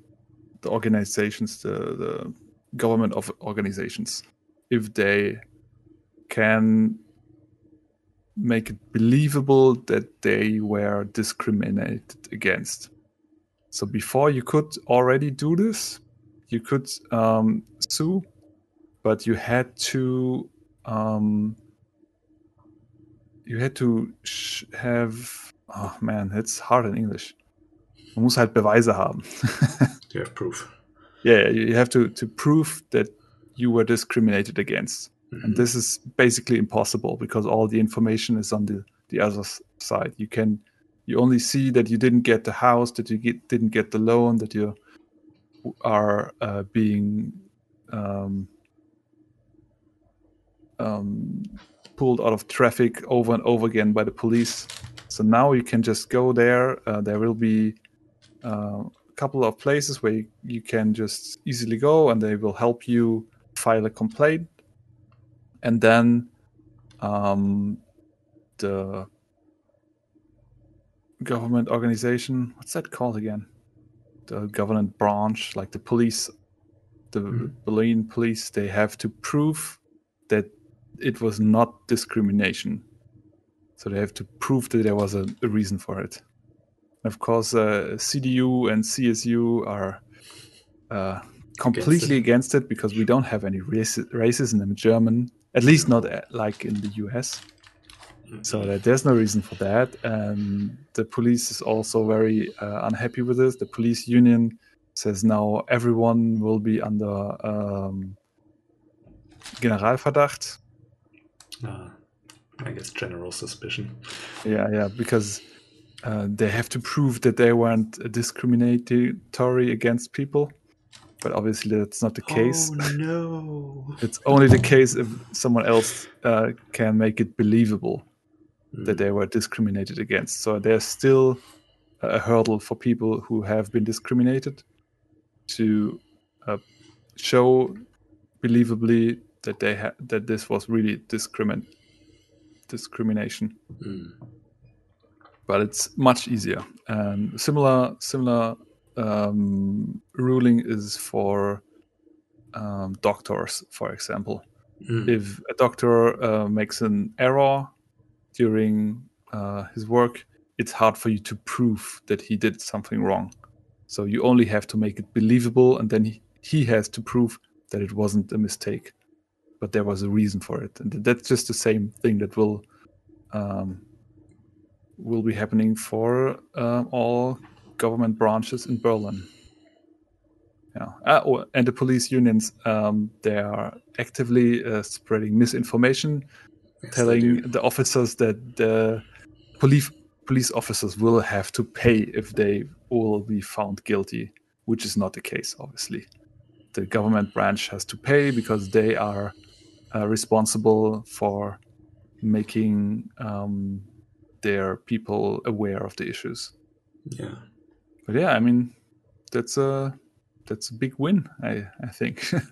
the organizations the the government of organizations. If they can make it believable that they were discriminated against. So before you could already do this you could um, sue but you had to um, you had to sh- have oh man it's hard in english. Man muss halt beweise haben. <laughs> You have proof. yeah you have to to prove that you were discriminated against Mhm. and this is basically impossible because all the information is on the the other side. You can you only see that you didn't get the house that you get, didn't get the loan that you are uh, being um, um, pulled out of traffic over and over again by the police. So now you can just go there. Uh, there will be uh, a couple of places where you, you can just easily go and they will help you file a complaint and then um, the government organization what's that called again the government branch like the police the Mhm. berlin police they have to prove that it was not discrimination so they have to prove that there was a, a reason for it of course uh, cdu and csu are uh, completely against it. because we don't have any raci- racism in german at least not uh, like in the us so that there's no reason for that. And the police is also very uh, unhappy with this. The police union says now everyone will be under um, generalverdacht. Ah, I guess, general suspicion. Yeah, yeah, because uh, they have to prove that they weren't discriminatory against people. But obviously, that's not the case. Oh no! It's only the <laughs> case if someone else uh, can make it believable that they were discriminated against. So there's still a hurdle for people who have been discriminated to uh, show believably that they ha- that this was really discrimin- discrimination. Mm. But it's much easier. And similar similar um, ruling is for um, doctors, for example. Mm. If a doctor uh, makes an error during uh, his work, it's hard for you to prove that he did something wrong. So you only have to make it believable, and then he, he has to prove that it wasn't a mistake, but there was a reason for it. And that's just the same thing that will um, will be happening for uh, all government branches in Berlin. Yeah, uh, oh, and the police unions um, they are actively uh, spreading misinformation Yes, telling the officers that the police police officers will have to pay if they will be found guilty, which is not the case, obviously. The government branch has to pay because they are uh, responsible for making um, their people aware of the issues. Yeah. But yeah, I mean, that's a that's a big win, I I think. <laughs>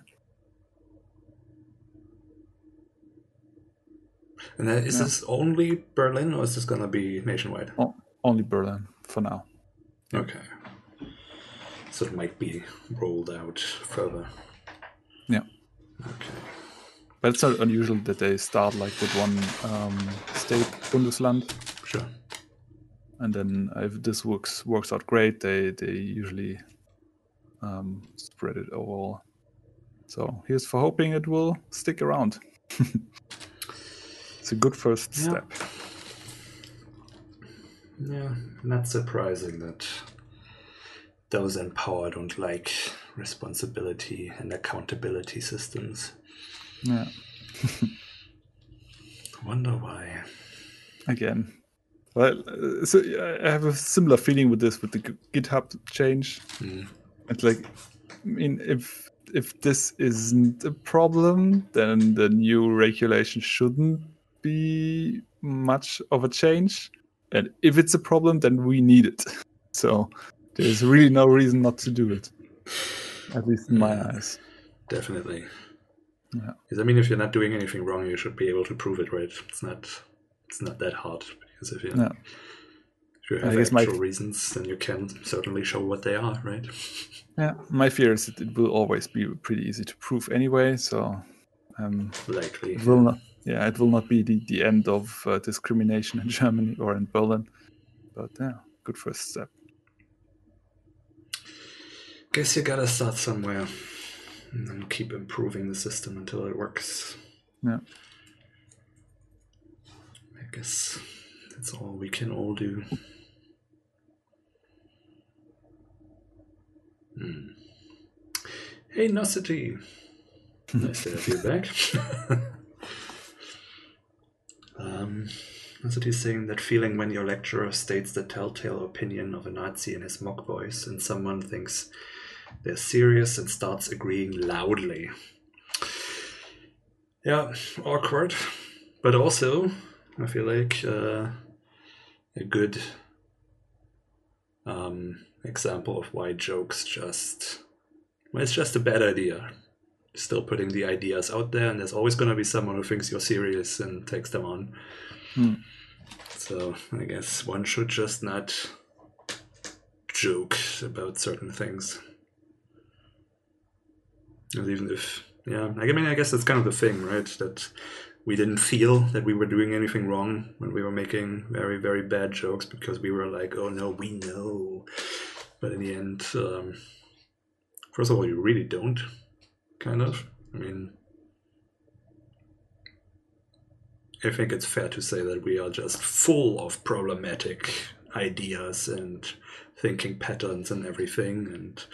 And then is Yeah. this only Berlin or is this gonna be nationwide? Only Berlin for now. Okay. So it might be rolled out further. Yeah. Okay. But it's not unusual that they start like with one um, state, Bundesland, Sure. And then if this works works out great, they they usually um, spread it overall. So here's for hoping it will stick around. <laughs> it's a good first Yeah. step. Yeah, not surprising that those in power don't like responsibility and accountability systems. Yeah. <laughs> Wonder why. Again. Well, uh, so I have a similar feeling with this with the GitHub change. Hmm. It's like, I mean, if if this isn't a problem, then the new regulation shouldn't be much of a change. And if it's a problem, then we need it. <laughs> So there's really no reason not to do it, at least in my eyes. Definitely. Yeah. Because I mean, if you're not doing anything wrong, you should be able to prove it, right? It's not. It's not that hard because if you No. if you I have guess my- reasons, then you can certainly show what they are, right? <laughs> Yeah, my fear is that it will always be pretty easy to prove anyway. So um, Likely. it will not. Yeah, it will not be the, the end of uh, discrimination in <laughs> Germany or in Berlin. But yeah, good first step. Guess you gotta start somewhere, and then keep improving the system until it works. Yeah. I guess that's all we can all do. Hmm. Hey, Nosity. <laughs> nice to have you back. <laughs> um, Nosity saying that feeling when your lecturer states the telltale opinion of a Nazi in his mock voice, and someone thinks they're serious and starts agreeing loudly. Yeah, awkward, but also I feel like uh, a good um, example of why jokes just well, it's just a bad idea. Still putting the ideas out there, and there's always going to be someone who thinks you're serious and takes them on. Hmm. So I guess one should just not joke about certain things. And even if, yeah, I mean, I guess that's kind of the thing, right? That we didn't feel that we were doing anything wrong when we were making very, very bad jokes because we were like, oh no, we know. But in the end, um, first of all, you really don't, kind of. I mean, I think it's fair to say that we are just full of problematic ideas and thinking patterns and everything, and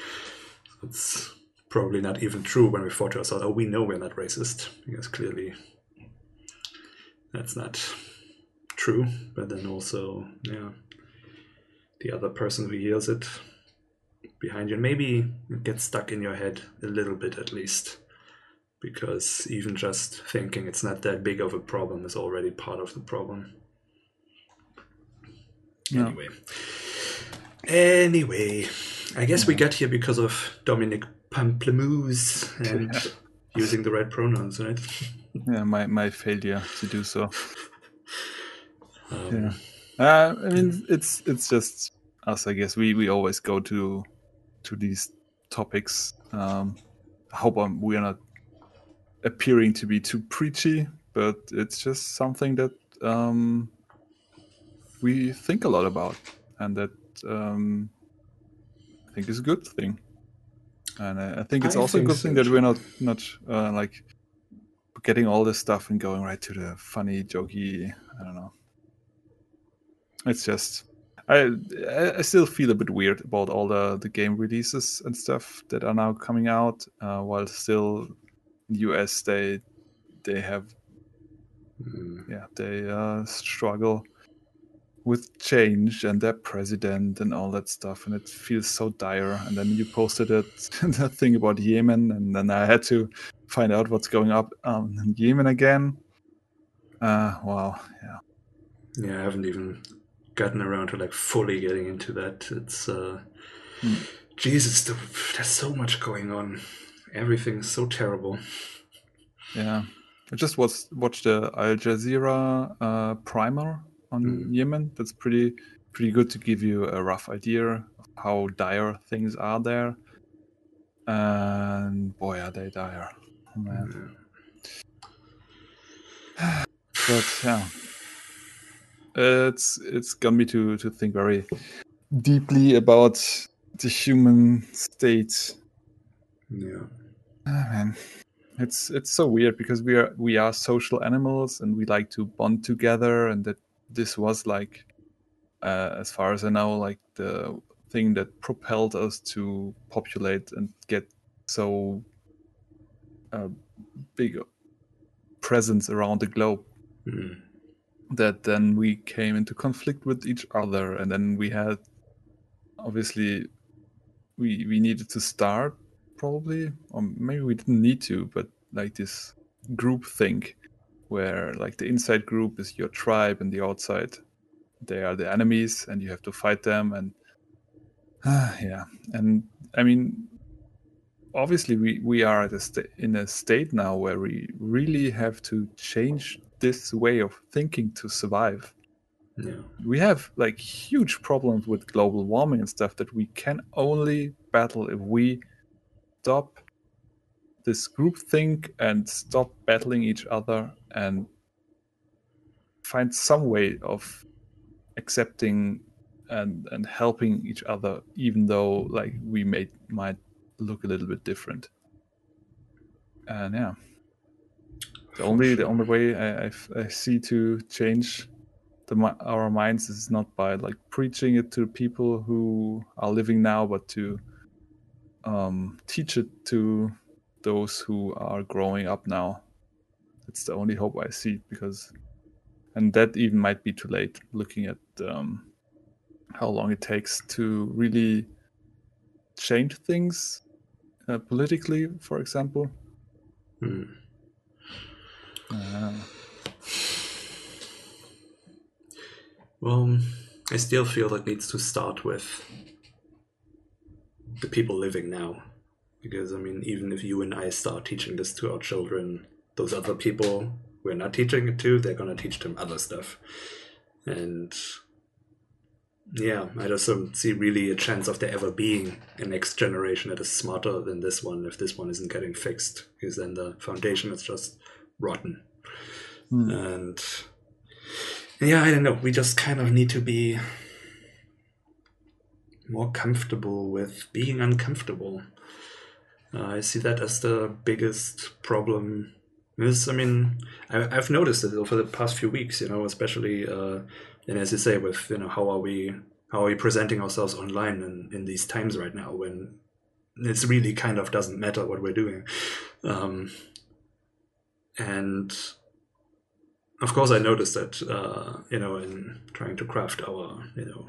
it's probably not even true when we thought to ourselves, oh, we know we're not racist, because clearly that's not true, but then also, yeah, the other person who hears it behind you, maybe it gets stuck in your head a little bit at least, because even just thinking it's not that big of a problem is already part of the problem. Yeah. Anyway, anyway, I guess we got here because of Dominique Pamplemousse and Yeah. <laughs> using the right pronouns, right? <laughs> Yeah, my, my failure to do so. <laughs> Um, Yeah. Uh, I mean, it's it's just us, I guess. We we always go to to these topics. Um, I hope I'm, we are not appearing to be too preachy, but it's just something that um, we think a lot about, and that um, I think is a good thing. And I, I think it's I also a good so thing that too. we're not not uh, like getting all this stuff and going right to the funny, jokey. I don't know. It's just I I- I still feel a bit weird about all the the game releases and stuff that are now coming out, uh, while still in the US they they have mm, yeah they uh, struggle with change and their president and all that stuff, and it feels so dire. And then you posted it <laughs> that thing about Yemen, and then I had to find out what's going up um, in Yemen again. Uh, wow, yeah. yeah, I haven't even gotten around to like fully getting into that. It's uh, Hmm. Jesus, the, there's so much going on. Everything's so terrible. Yeah, I just was watched the Al Jazeera uh, primer on Mm. Yemen. That's pretty pretty good to give you a rough idea of how dire things are there. And boy, are they dire! Oh, man. Yeah. <sighs> But yeah, it's it's got me to to think very deeply about the human state Yeah. Ah, man, it's it's so weird because we are we are social animals and we like to bond together, and that this was like, uh, as far as I know, like the thing that propelled us to populate and get so uh, big presence around the globe Mm. that then we came into conflict with each other and then we had obviously we we needed to start probably or maybe we didn't need to but like this group think where like the inside group is your tribe and the outside they are the enemies and you have to fight them and <sighs> yeah and i mean obviously we we are at a sta- in a state now where we really have to change this way of thinking to survive Yeah. we have like huge problems with global warming and stuff that we can only battle if we stop this group think and stop battling each other and find some way of accepting and and helping each other even though like we may might look a little bit different. And yeah. The only the only way I I see to change the our minds is not by like preaching it to people who are living now, but to um, teach it to those who are growing up now. It's the only hope I see because, and that even might be too late. Looking at um, how long it takes to really change things uh, politically, for example. Mm. Uh, Well, I still feel it needs to start with the people living now. Because, I mean, even if you and I start teaching this to our children, those other people we're not teaching it to, they're going to teach them other stuff. And yeah, I just don't see really a chance of there ever being a next generation that is smarter than this one if this one isn't getting fixed. Because then the foundation is just rotten. hmm. And yeah, I don't know. We just kind of need to be more comfortable with being uncomfortable. Uh, I see that as the biggest problem. Because, I mean, I, I've noticed it over the past few weeks, you know, especially, uh, and as you say, with, you know, how are we, how are we presenting ourselves online in, in these times right now when it's really kind of doesn't matter what we're doing. Um, and of course, I noticed that uh, you know in trying to craft our you know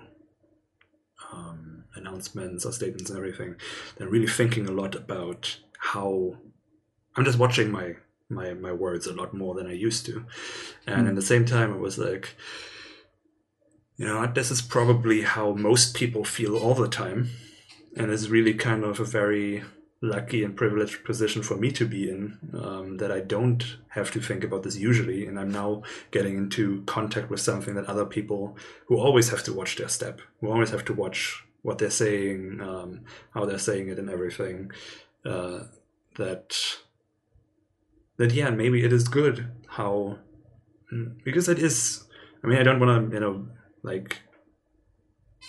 um, announcements or statements and everything, then really thinking a lot about how I'm just watching my my my words a lot more than I used to, and mm. at the same time, it was like, you know, this is probably how most people feel all the time, and it's really kind of a very lucky and privileged position for me to be in um, that I don't have to think about this usually, and I'm now getting into contact with something that other people who always have to watch their step, who always have to watch what they're saying, um, how they're saying it, and everything. Uh, that that yeah, maybe it is good how mm, because it is. I mean, I don't want to you know like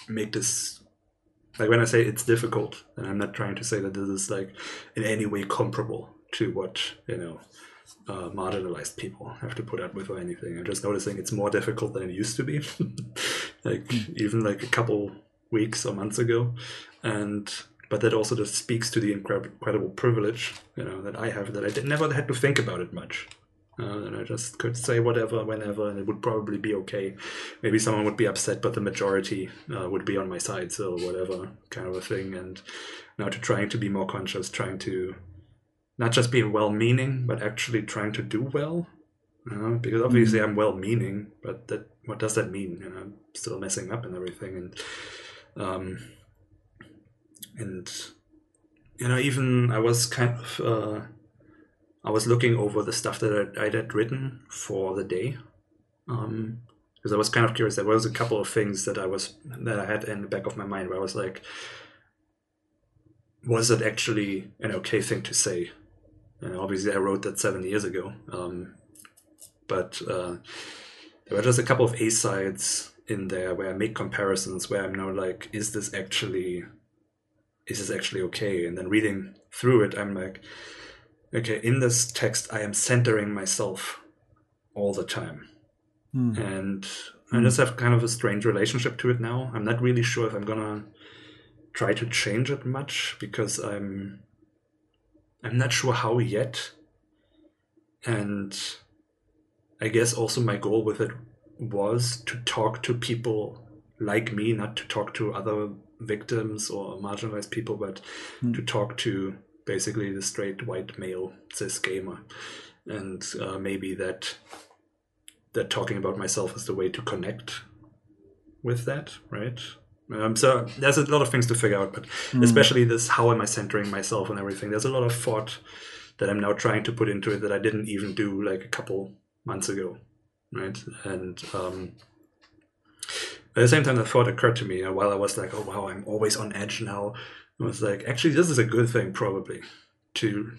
make this like when I say it's difficult, and I'm not trying to say that this is like in any way comparable to what you know uh, marginalized people have to put up with or anything. I'm just noticing it's more difficult than it used to be, <laughs> like mm. even like a couple weeks or months ago, and but that also just speaks to the incredible privilege you know that I have that I did, never had to think about it much. Uh, and I just could say whatever, whenever, and it would probably be okay. Maybe someone would be upset, but the majority uh, would be on my side, so whatever kind of a thing. And now to trying to be more conscious, trying to not just be well-meaning, but actually trying to do well. Uh, because obviously mm-hmm. I'm well-meaning, but that what does that mean? You know, I'm still messing up and everything, and um, and you know, even I was kind of uh, I was looking over the stuff that I, had written for the day, because um, I was kind of curious. There was a couple of things that I was that I had in the back of my mind where I was like, was it actually an okay thing to say? And obviously, I wrote that seven years ago, um, but uh, there were just a couple of A sides in there where I make comparisons where I'm now like, is this actually is this actually okay? And then reading through it, I'm like okay, in this text, I am centering myself all the time. Mm. And I hmm. just have kind of a strange relationship to it now. I'm not really sure if I'm gonna try to change it much because I'm I'm not sure how yet. And I guess also my goal with it was to talk to people like me, not to talk to other victims or marginalized people, but mm. to talk to basically the straight white male cis gamer, and uh, maybe that that talking about myself is the way to connect with that, right? Um, so there's a lot of things to figure out, but mm. especially this: how am I centering myself and everything? There's a lot of thought that I'm now trying to put into it that I didn't even do like a couple months ago, right? And um, at the same time, the thought occurred to me while I was like, "Oh wow, I'm always on edge now." I was like, actually, this is a good thing, probably, to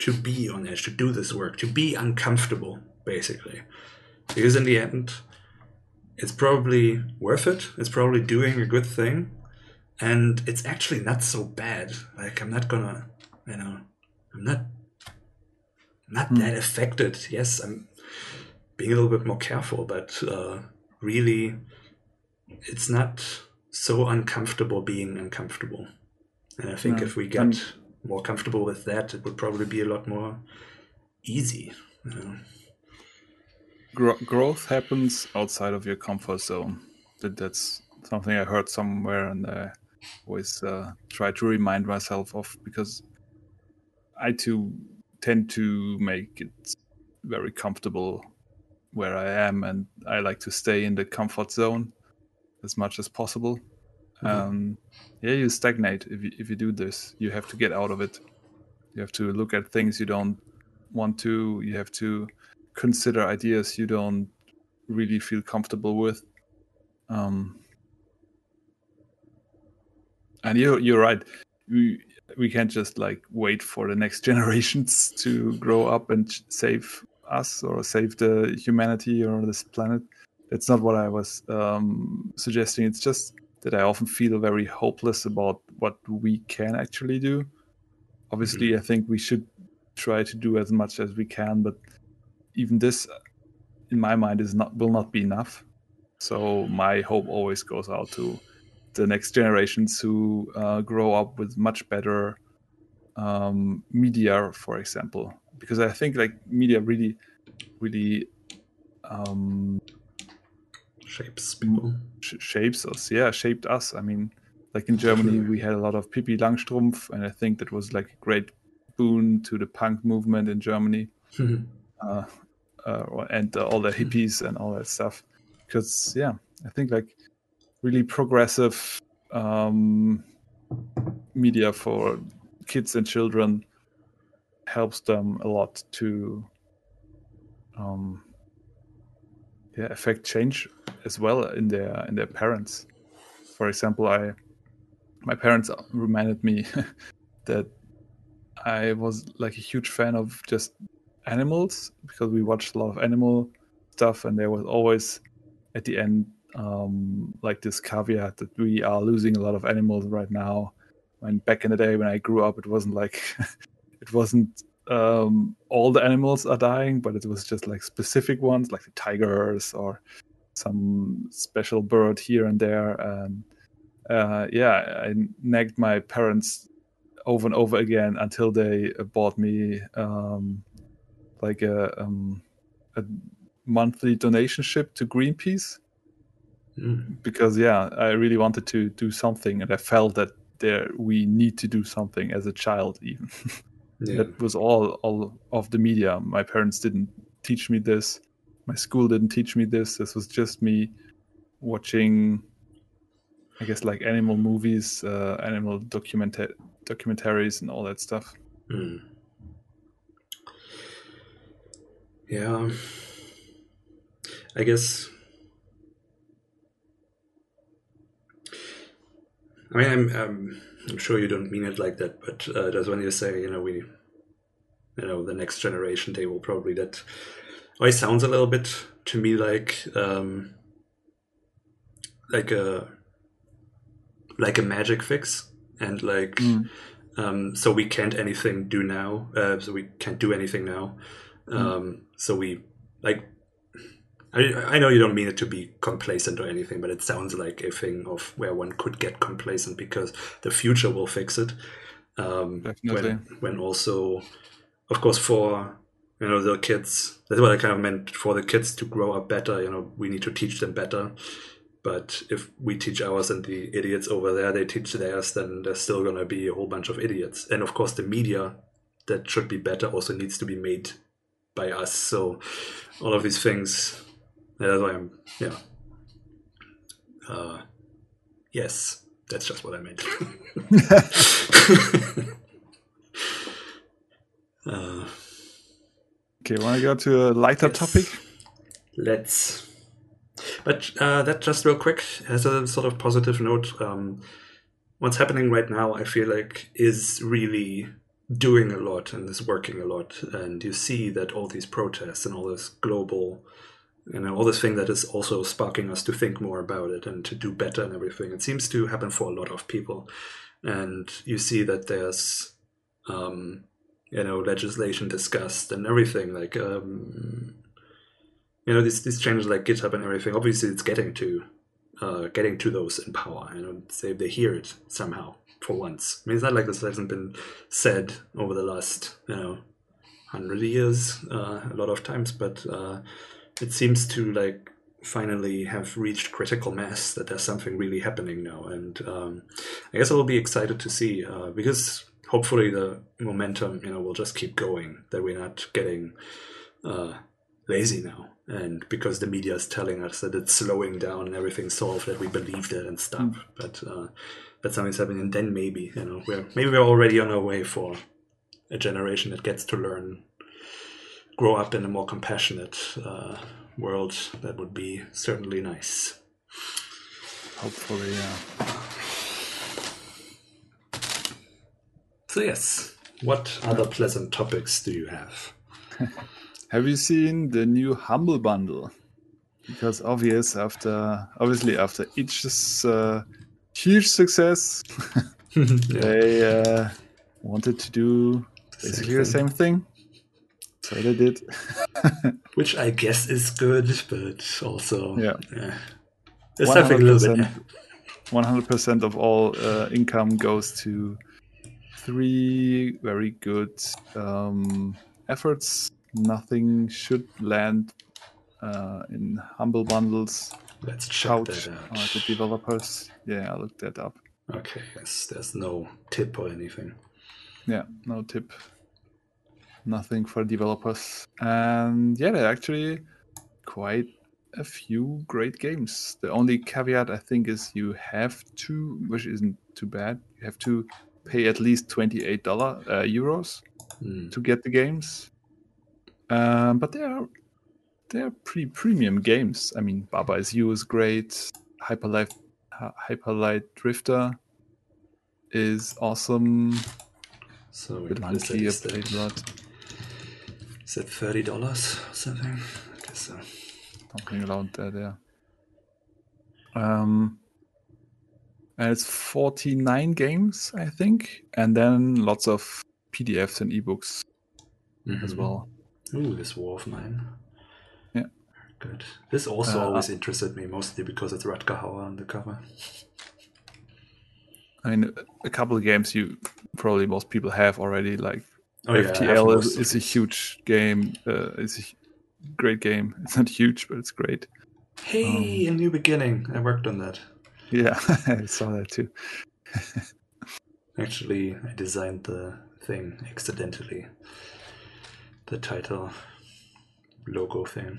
to be on edge, to do this work, to be uncomfortable, basically, because in the end, it's probably worth it. It's probably doing a good thing, and it's actually not so bad. Like I'm not gonna, you know, I'm not not mm. that affected. Yes, I'm being a little bit more careful, but uh, really, it's not so uncomfortable being uncomfortable. And I think if we get more comfortable with that, it would probably be a lot more easy. You know? Gro- growth happens outside of your comfort zone. That that's something I heard somewhere, and I always uh, try to remind myself of because I too tend to make it very comfortable where I am, and I like to stay in the comfort zone as much as possible. Mm-hmm. Um, yeah, you stagnate if you, if you do this. You have to get out of it. You have to look at things you don't want to. You have to consider ideas you don't really feel comfortable with. Um, and you're you're right. We we can't just like wait for the next <laughs> generations to grow up and save us or save the humanity or this planet. That's not what I was um, suggesting. It's just that I often feel very hopeless about what we can actually do. Obviously, mm-hmm. I think we should try to do as much as we can, but even this, in my mind, is not will not be enough. So my hope always goes out to the next generations who uh, grow up with much better um, media, for example, because I think like media really, really um, Shapes people. sh- shapes us. Yeah, shaped us. I mean, like in Germany, we had a lot of Pippi Langstrumpf, and I think that was like a great boon to the punk movement in Germany. uh, uh, and uh, all the hippies and all that stuff. Because yeah, I think like really progressive um, media for kids and children helps them a lot to um, yeah affect change as well in their in their parents. For example, I my parents reminded me <laughs> that I was like a huge fan of just animals because we watched a lot of animal stuff, and there was always at the end um, like this caveat that we are losing a lot of animals right now. When back in the day when I grew up, it wasn't like <laughs> it wasn't um, all the animals are dying, but it was just like specific ones, like the tigers or some special bird here and there. And uh, yeah, I nagged my parents over and over again until they bought me um, like a, um, a monthly donation ship to Greenpeace Mm. because yeah, I really wanted to do something, and I felt that there we need to do something as a child even. <laughs> Yeah. that was all all of the media. My parents didn't teach me this. My school didn't teach me this. This was just me watching, I guess, like animal movies, uh, animal documenta- documentaries, and all that stuff. Mm. Yeah. I guess. I mean, I'm, I'm, I'm sure you don't mean it like that, but uh, just when you say, you know, we, you know, the next generation, they will probably that. Always sounds a little bit to me like, um, like a, like a magic fix, and like, Mm. um, so we can't anything do now. Uh, so we can't do anything now. Um, so we like. I, I know you don't mean it to be complacent or anything, but it sounds like a thing of where one could get complacent because the future will fix it. Um, Definitely. When, when also, of course, for you know the kids, that's what I kind of meant for the kids to grow up better. You know, we need to teach them better. But if we teach ours and the idiots over there they teach theirs, then there's still gonna be a whole bunch of idiots. And of course, the media that should be better also needs to be made by us. So all of these things. That's why I'm yeah. Uh, yes, that's just what I meant. <laughs> uh, Okay, want to go to a lighter topic? let's. But uh, that just real quick as a sort of positive note. Um, what's happening right now, I feel like, is really doing a lot and is working a lot. And you see that all these protests and all this global, you know, all this thing that is also sparking us to think more about it and to do better and everything. It seems to happen for a lot of people. And you see that there's, um, you know, legislation discussed and everything. Like, um, you know, these, these changes like GitHub and everything, obviously it's getting to uh, getting to those in power. You know, they, they hear it somehow for once. I mean, it's not like this hasn't been said over the last, you know, hundred years uh, a lot of times, but uh, it seems to like finally have reached critical mass that there's something really happening now. And um, I guess I will be excited to see uh, because hopefully the momentum, you know, will just keep going. That we're not getting uh, lazy now. And because the media is telling us that it's slowing down and everything's solved, that we believe that and stop. But uh, that something's happening, and then maybe you know we're maybe we're already on our way for a generation that gets to learn, grow up in a more compassionate uh, world. That would be certainly nice. Hopefully, yeah. So yes, what other pleasant topics do you have? <laughs> Have you seen the new Humble Bundle? Because obvious after obviously after itch's uh, huge success, <laughs> <laughs> yeah, they uh, wanted to do basically the same thing. So they did. <laughs> which I guess is good, but also Yeah. there's something a little bit. 100% of all uh, income goes to three very good um, efforts. Nothing should land uh, in humble bundles. Let's check that out. the developers. Yeah, I looked that up. Okay, yes, there's no tip or anything. Yeah, no tip. Nothing for developers. And yeah, there are actually quite a few great games. The only caveat I think is you have to, which isn't too bad, you have to pay at least $28 uh, euros Hmm. to get the games. Um, but they are they're pretty premium games. I mean, Baba is You is great. Hyperlight Hy- Hyperlight Drifter is awesome. So Bit what is that? hunky, I played a lot. Is that thirty dollars or something? I guess so. Something around there. there. Um, and it's 49 games, I think, and then lots of PDFs and ebooks as Mhm. well. Ooh, this War of Mine. Yeah. Good. This also Uh, always interested me, mostly because it's Rutger Hauer on the cover. I mean, a couple of games you probably most people have already, like Oh yeah, FTL most is, is a huge game. Uh, it's a great game. It's not huge, but it's great. Hey, um, a new beginning. I worked on that. Yeah, <laughs> I saw that too. <laughs> Actually, I designed the thing accidentally. The title logo thing.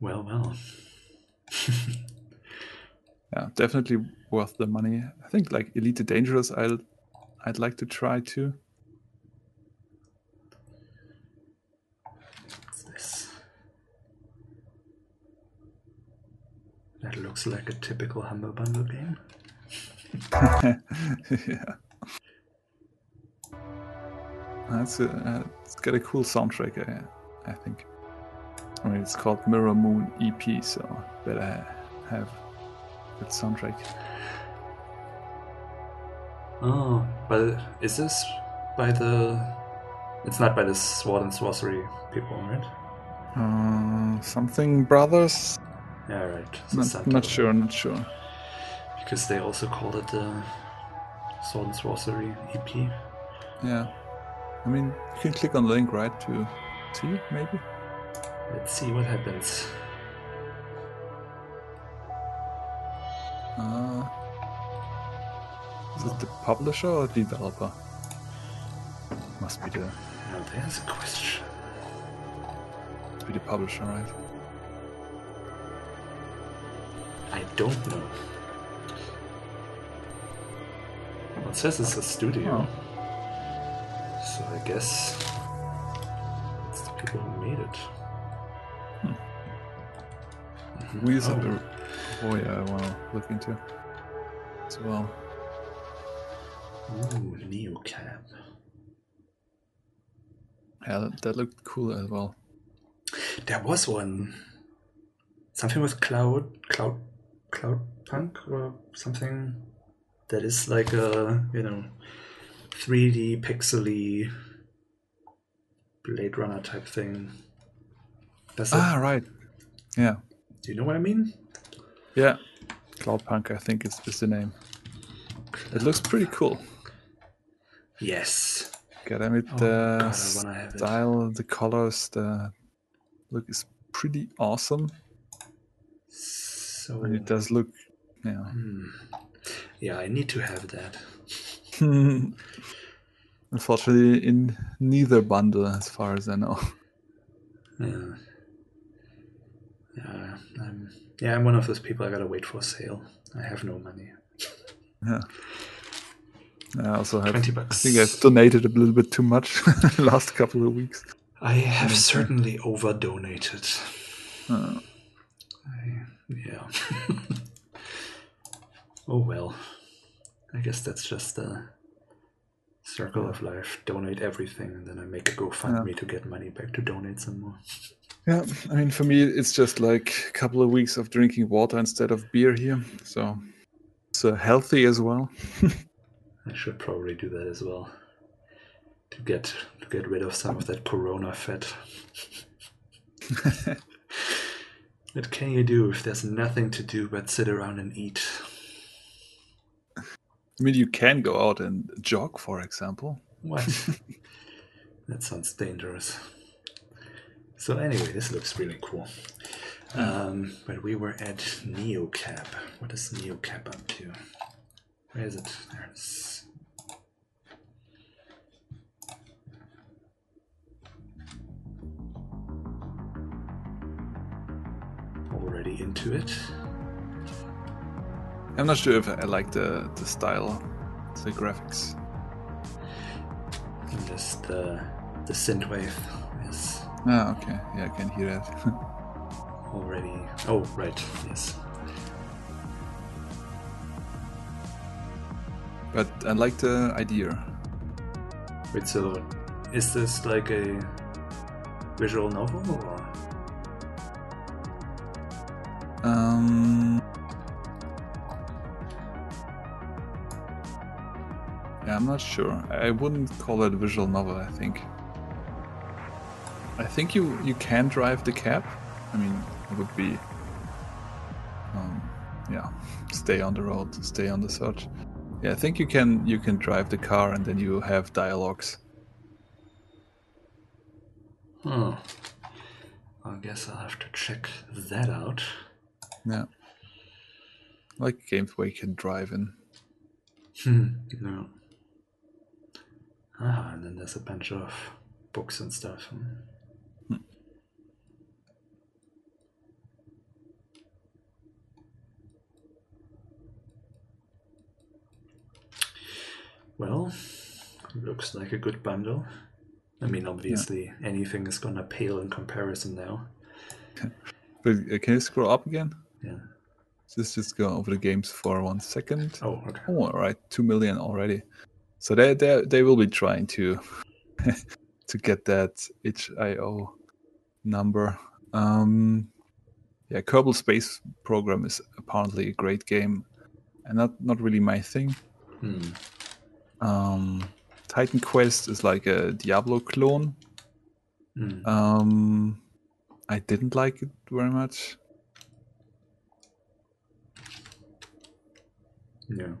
Well, well. <laughs> Yeah, definitely worth the money. I think like Elite Dangerous, I'll I'd like to try too. What's this? That looks like a typical Humble Bundle game. <laughs> yeah. That's a, uh, it's got a cool soundtrack, I, I think. I mean, it's called Mirror Moon EP, so better have good soundtrack. Oh, but is this by the? It's not by the Sword and Sworcery people, right? Uh, something Brothers? Yeah, right. Not, not sure, not sure. Because they also called it the Sword and Sworcery EP. Yeah. I mean, you can click on the link, right, to see maybe? Let's see what happens. Uh, is it the publisher or developer? Must be the Now there's a question. must be the publisher, right? I don't know. It says it's a studio. Oh. So I guess it's the people who made it. Hmm. We just Oh, oh yeah, I want to look into as well. Ooh, Neocab. Yeah, that, that looked cool as well. There was one. Something with cloud, cloud, cloud punk or something. That is like a you know, 3D pixely Blade Runner type thing. Does that, Ah, right. Yeah, do you know what I mean? yeah. Cloudpunk, I think is, is the name. It looks pretty cool. Yes. Gotta admit, Oh, the God, have it. style, the colors, the look is pretty awesome. So And it does look, yeah. hmm. yeah, I need to have that. <laughs> Unfortunately, in neither bundle, as far as I know. <laughs> Yeah. Yeah, I'm yeah, I'm one of those people I gotta wait for a sale. I have no money. Yeah. <laughs> I also have. 20 I think I've donated a little bit too much <laughs> the last couple of weeks. I have Okay. certainly over donated. Uh, I, yeah. <laughs> oh well. I guess that's just the circle of life. Donate everything, and then I make a GoFundMe to get money back to donate some more. yeah, I mean, for me, it's just like a couple of weeks of drinking water instead of beer here. So it's uh, healthy as well. <laughs> I should probably do that as well. To get to get rid of some of that corona fat. <laughs> what can you do if there's nothing to do but sit around and eat? I mean, you can go out and jog, for example. What? <laughs> that sounds dangerous. So anyway, this looks really cool. Um, but we were at Neocab. What is Neocab up to? Where is it? There it is. Already into it. I'm not sure if I like the the style, the graphics. And just the the synthwave is Ah, okay. Yeah, I can hear that. <laughs> already. Oh, right. Yes. but I like the idea. Wait. So, is this like a visual novel Um. Yeah, I'm not sure. I wouldn't call it visual novel. I think. I think you you can drive the cab. I mean, it would be. Um, yeah, <laughs> stay on the road, stay on the search. Yeah, I think you can you can drive the car and then you have dialogues. Hmm. I guess I'll have to check that out. Yeah, like games where you can drive in. Hmm. No. Ah, and then there's a bunch of books and stuff. Hmm. Well, looks like a good bundle. I mean, obviously, anything is gonna pale in comparison now. But can you scroll up again? Yeah. Let's just go over the games for one second. Oh, okay. Oh, all right, two million already. So they they they will be trying to <laughs> to get that HIO number. Um, yeah, Kerbal Space Program is apparently a great game, and not not really my thing. Hmm. Um, Titan Quest is like a Diablo clone. Hmm. Um, I didn't like it very much. Yeah.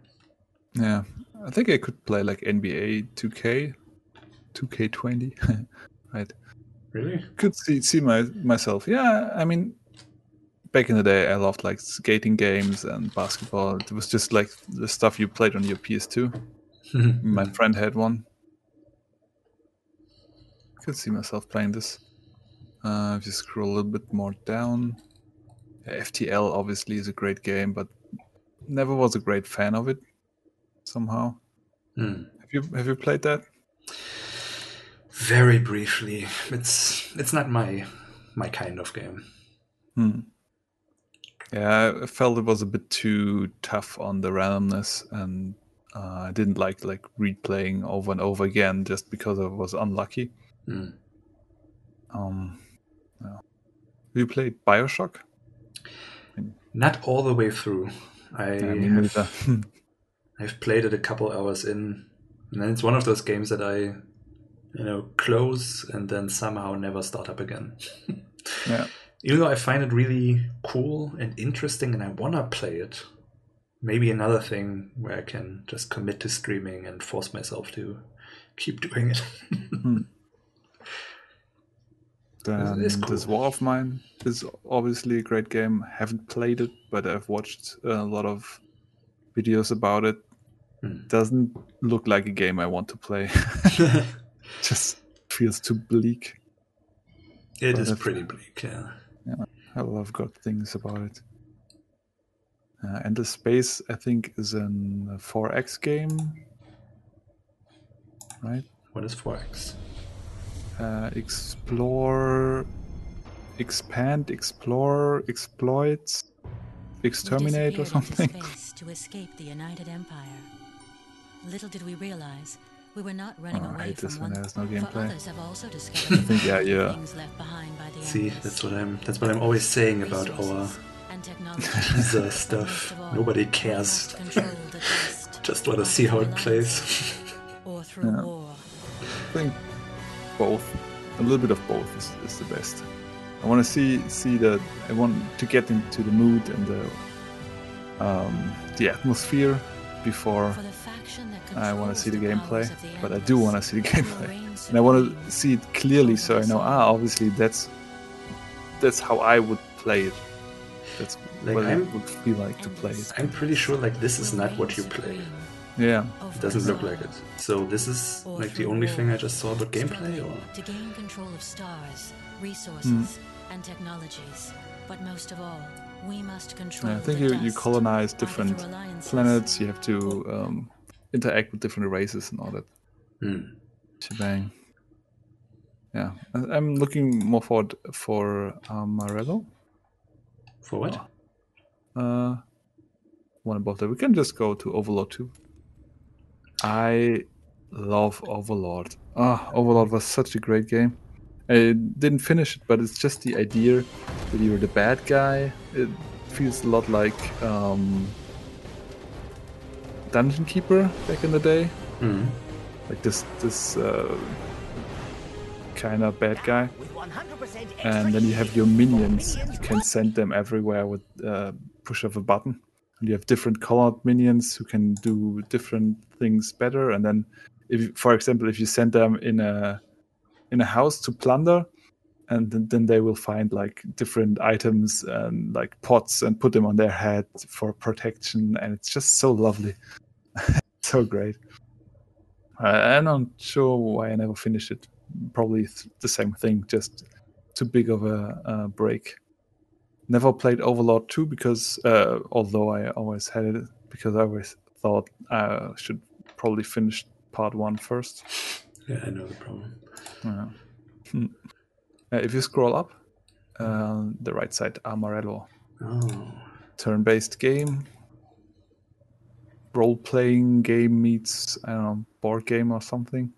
Yeah, I think I could play like NBA 2K, 2K20, right? Really? Could see see my myself. Yeah, I mean, back in the day, I loved like skating games and basketball. It was just like the stuff you played on your PS2. <laughs> My friend had one. Could see myself playing this. Uh, if you scroll a little bit more down, FTL obviously is a great game, but never was a great fan of it. Somehow, Hmm. have you have you played that? Very briefly. It's it's not my my kind of game. Hmm. Yeah, I felt it was a bit too tough on the randomness, and uh, I didn't like like replaying over and over again just because I was unlucky. Hmm. Um, yeah. You played Bioshock? Not all the way through. I Yeah, have. <laughs> I've played it a couple hours in, and then it's one of those games that I, you know, close and then somehow never start up again. <laughs> yeah, Even though I find it really cool and interesting, and I wanna play it. Maybe another thing where I can just commit to streaming and force myself to keep <laughs> doing it. Hmm. Then it's this. War of Mine is obviously a great game. Haven't played it, but I've watched a lot of videos about it. Hmm. Doesn't look like a game I want to play. <laughs> <laughs> Just feels too bleak. it Well, is pretty bleak, yeah. I love good things about it. Uh, and the space, I think, is an a 4X game, right? What is 4X? Uh, explore, expand, explore, exploit, exterminate, or We disappeared into something. <laughs> space to escape the United Empire. Little did we realize we were not running Oh, away from one. there's no for gameplay. others have also <laughs> discovered think, yeah, yeah. things left behind by the See, Empress. that's what I'm that's what I'm always saying about our Resources teaser <laughs> stuff. Nobody cares. must control the dust, Just want to see how it plays. Or through Yeah. war. I think both, a little bit of both is, is the best. I want to see see that. I want to get into the mood and the um, the atmosphere before the I want to see the the gameplay. powers of the But I do want to see the will gameplay, and I want to see it clearly so I know. Ah, obviously that's that's how I would play it. That's Like, what I'm- it would feel like to play it. I'm pretty sure like this is not what you play. Yeah. It doesn't look like it. So this is like the only thing I just saw about gameplay, or To gain control of stars, resources, and technologies. But most of all, we must control Yeah, I think the you, you colonize different planets. You have to um, interact with different races and all that shebang. Yeah, I- I'm looking more forward for Armello. for what? Uh, one above that. We can just go to Overlord 2. I love Overlord. Ah, Overlord was such a great game. I didn't finish it, but it's just the idea that you're the bad guy. It feels a lot like um, Dungeon Keeper back in the day. Hmm. Like this, this uh, kind of bad guy. And then you have your minions. You can send them everywhere with uh, push of a button. And you have different colored minions who can do different things better. And then, if for example, if you send them in a in a house to plunder, and then, then they will find like different items and like pots and put them on their head for protection. And it's just so lovely, <laughs> so great. Uh, I'm not sure why I never finished it. Probably th- the same thing, just too big of a uh, break. Never played Overlord 2 because, uh, although I always had it, because I always thought I should probably finish part one first. Yeah, I know the problem. Yeah. Hmm. Uh, if you scroll up, uh, the right side, Armello, Oh. turn based game, role playing game meets, I don't know, board game or something.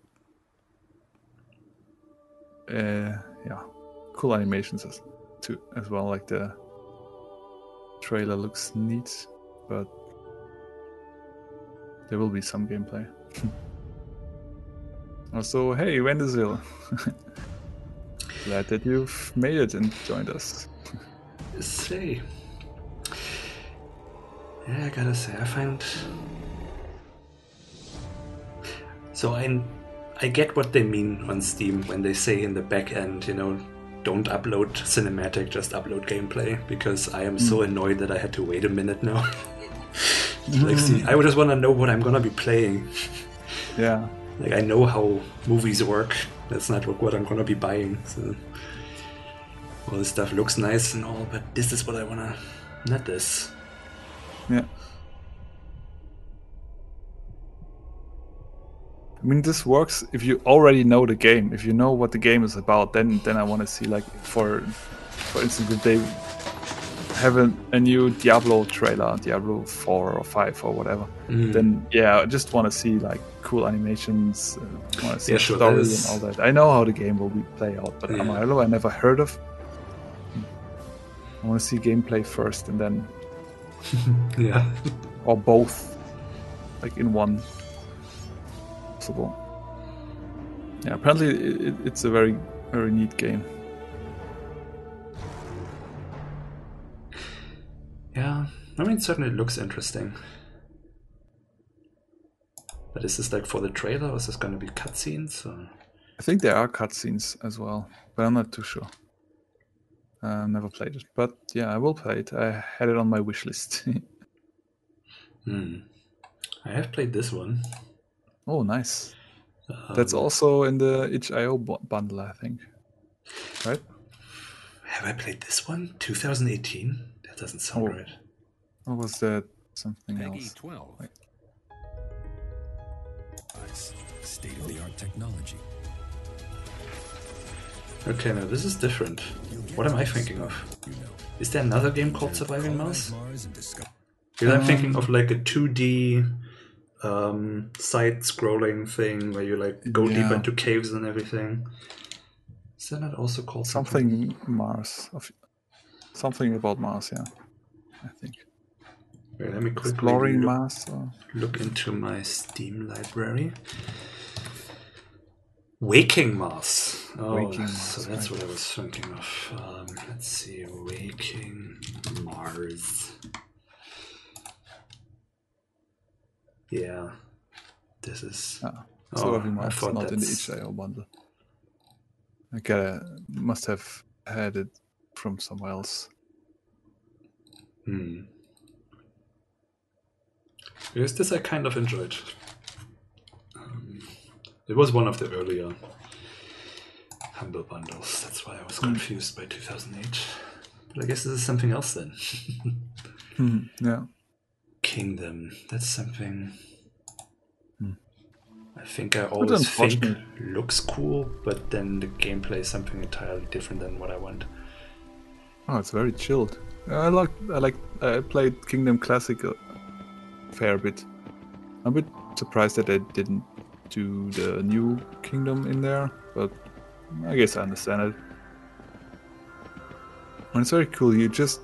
Uh, yeah, cool animations as, too, as well. Like the trailer looks neat, but there will be some gameplay. <laughs> also, hey, Wendazil. <laughs> Glad that you've made it and joined us. Say. Yeah, I gotta say, I find. So I, I get what they mean on Steam when they say in the back end, you know, don't upload cinematic, just upload gameplay, because I am so hmm. annoyed that I had to wait a minute now. <laughs> like, see, I just want to know what I'm gonna be playing. Yeah. Like, I know how movies work. That's not what, what I'm gonna be buying. So, all this stuff looks nice and all, but this is what I wanna. Not this. Yeah. I mean, this works if you already know the game. If you know what the game is about, then then I want to see like for for instance, if they have a, a new Diablo trailer, Diablo four or five or whatever, Mm. then yeah, I just want to see like cool animations, uh, want to see Yeah, sure, story and all that. I know how the game will be play out, but Yeah. Armello I never heard of. I want to see gameplay first, and then <laughs> Yeah. or both, like in one. Possible. Yeah, apparently it, it, it's a very very neat game. Yeah. I mean, certainly it looks interesting. But is this like for the trailer or is this gonna be cutscenes? Or... I think there are cutscenes as well, but I'm not too sure. Uh, never played it, but yeah, I will play it. I had it on my wish list. <laughs> Hmm. I have played this one. Oh, nice. That's Um, also in the itch.io bundle, I think. Right? Have I played this one? 2018? That doesn't sound Oh. right. Or was that something Peggy else? 12. Wait. Nice. State of the art technology. Okay, now this is different. What am I thinking of? Is there another game called Surviving Mars? Mars and discover. Because I'm thinking of like a 2D um, side-scrolling thing where you like go Yeah. into caves and everything. Is that not also called something? Something Mars. Of, something about Mars, yeah. I think. Wait, let me quickly Exploring look, Mars. Or... look into my Steam library. Waking Mars. Oh, Waking so Mars, that's right. what I was thinking of. Um, let's see, Waking Mars. Yeah, this is. Ah, Oh, Surviving I Mars, thought not in the that's- bundle. I gotta, must have had it from somewhere else. Hmm. Yes, this I kind of enjoyed. Um, it was one of the earlier Humble bundles. That's why I was confused by 2008. But I guess this is something else then. Mhm, <laughs> Yeah. Kingdom. That's something. Hmm. I think I always think looks cool, but then the gameplay is something entirely different than what I want. Oh, it's very chilled. I like I like I played Kingdom Classic a fair bit. I'm a bit surprised that they didn't do the new Kingdom in there, but I guess I understand it. And it's very cool. You just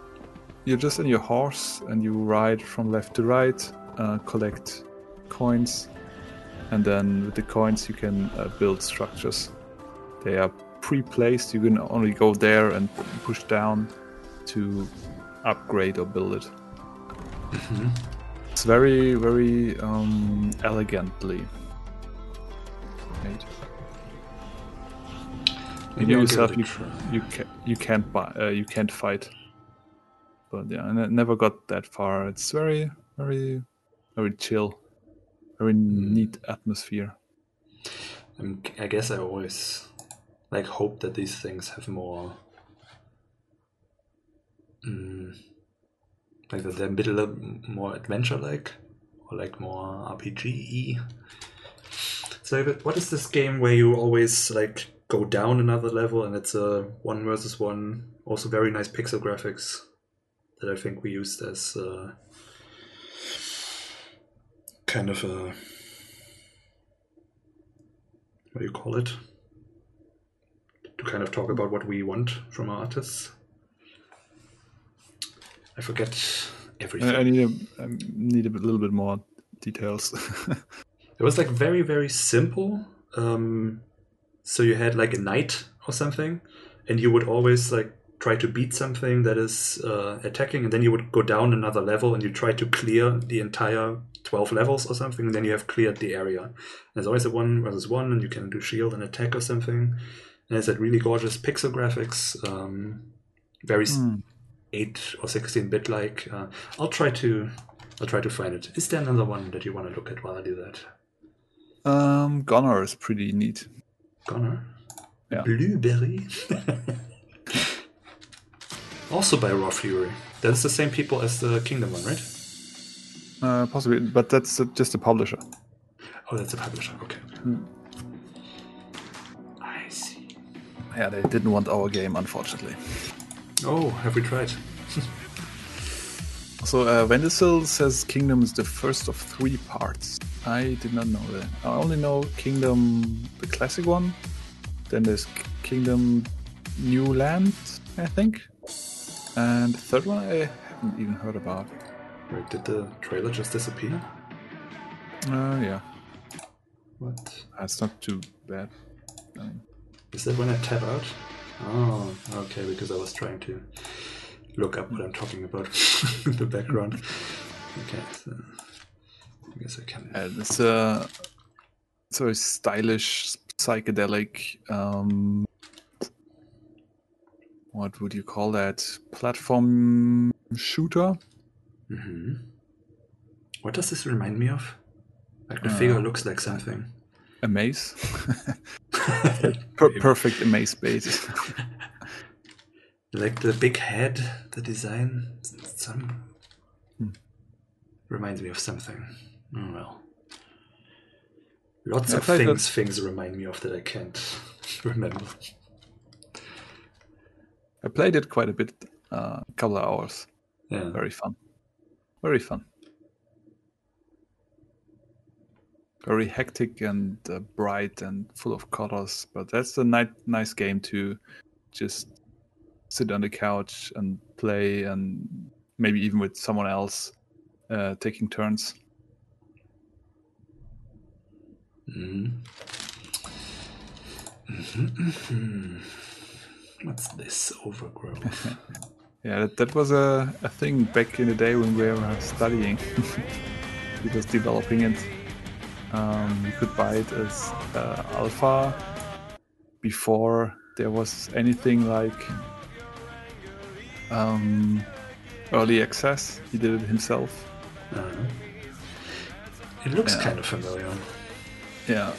you're just on your horse and you ride from left to right, uh, collect coins, and then with the coins you can uh, build structures. They are pre-placed. You can only go there and push down to upgrade or build it. It's very, very um, elegantly made. Maybe You yourself, you, you, ca- you can't buy, uh, you can't fight. But yeah, I ne- never got that far. It's very, very, very chill, very neat atmosphere. I guess I always like hope that these things have more, mm, like that they're a bit more adventure-like, or like more RPG-y. So, what is this game where you always like go down another level and it's a one versus one? Also, very nice pixel graphics that I think we used as uh, kind of a what do you call it? To kind of talk about what we want from our artists. I forget everything. I, I need a, I need a bit- little bit more details. <laughs> It was like very, very simple. Um, so you had like a knight or something, and you would always like try to beat something that is uh, attacking, and then you would go down another level and you try to clear the entire 12 levels or something, and then you have cleared the area. There's always a one versus one, and you can do shield and attack or something. And it's that really gorgeous pixel graphics, um, very s Hmm. 8 or 16 bit like. Uh, I'll try to. I'll try to find it. Is there another one that you want to look at while I do that? um, GoNNER is pretty neat. Connor. Yeah. Blueberry. <laughs> also by Raw Fury. That's the same people as the Kingdom one, right? Uh, possibly, but that's uh, just a publisher. Oh, that's a publisher. Okay. Hmm. I see. Yeah, they didn't want our game, unfortunately. Oh, have we tried? <laughs> So uh, Vendisil says Kingdom is the first of three parts. I did not know that. I only know Kingdom, the classic one. Then there's Kingdom New Land, I think. And the third one I haven't even heard about. Wait, did the trailer just disappear? Uh, yeah, What? that's not too bad. Um, Is that when I tap out? Oh, okay, because I was trying to look up what I'm talking about <laughs> in the background. Okay, so I guess I can. and it's a it's a very stylish, psychedelic. Um, what would you call that? Platform shooter. hmm What does this remind me of? Like the Uh, figure looks like something. A maze. <laughs> Per- perfect maze bait. <laughs> like the big head, the design, some Hmm. reminds me of something. Oh well. Lots Yeah, of things things remind me of that I can't <laughs> remember. I played it quite a bit, uh, a couple of hours. Yeah. Very fun. Very fun. Very hectic and uh, bright and full of colors, but that's a ni- nice game to just sit on the couch and play, and maybe even with someone else, uh, taking turns. Mhm. <laughs> What's this overgrowth? <laughs> Yeah, that, that was a, a thing back in the day when we were studying. <laughs> it was developing it. Um, you could buy it as uh, alpha before there was anything like um, early access. He did it himself. Uh, it looks Yeah. kind of familiar. Yeah,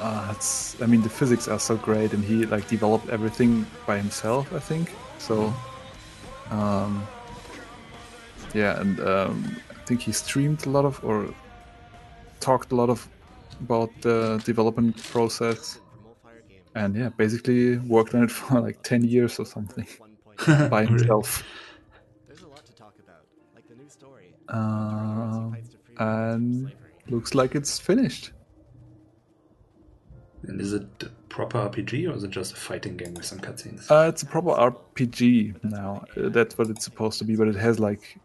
uh, it's. I mean, the physics are so great, and he like developed everything by himself. I think so. Um, yeah, and um, I think he streamed a lot of or talked a lot of about the development process, and yeah, basically worked on it <laughs> for like ten years or something <laughs> <laughs> by himself. There's a lot to talk about, like the new story. Um, and looks like it's finished. And is it a proper RPG or is it just a fighting game with some cutscenes? Uh, it's a proper RPG now. Uh, that's what it's supposed to be, but it has like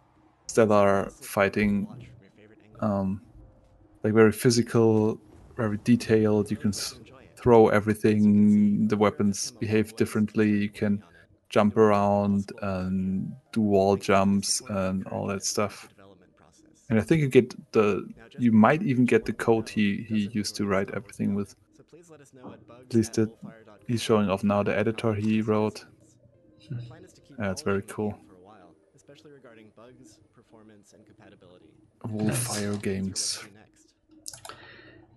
stellar fighting, um, like very physical, very detailed. You can throw everything. The weapons behave differently. You can jump around and do wall jumps and all that stuff. And I think you get the, you might even get the code he he used to write everything with. So please let us know at bugs At least at he's showing off now the editor he wrote. Our plan is to keep Yeah, it's very cool. game For a while, especially regarding bugs, performance, and compatibility. Wolfire Games. what we do next.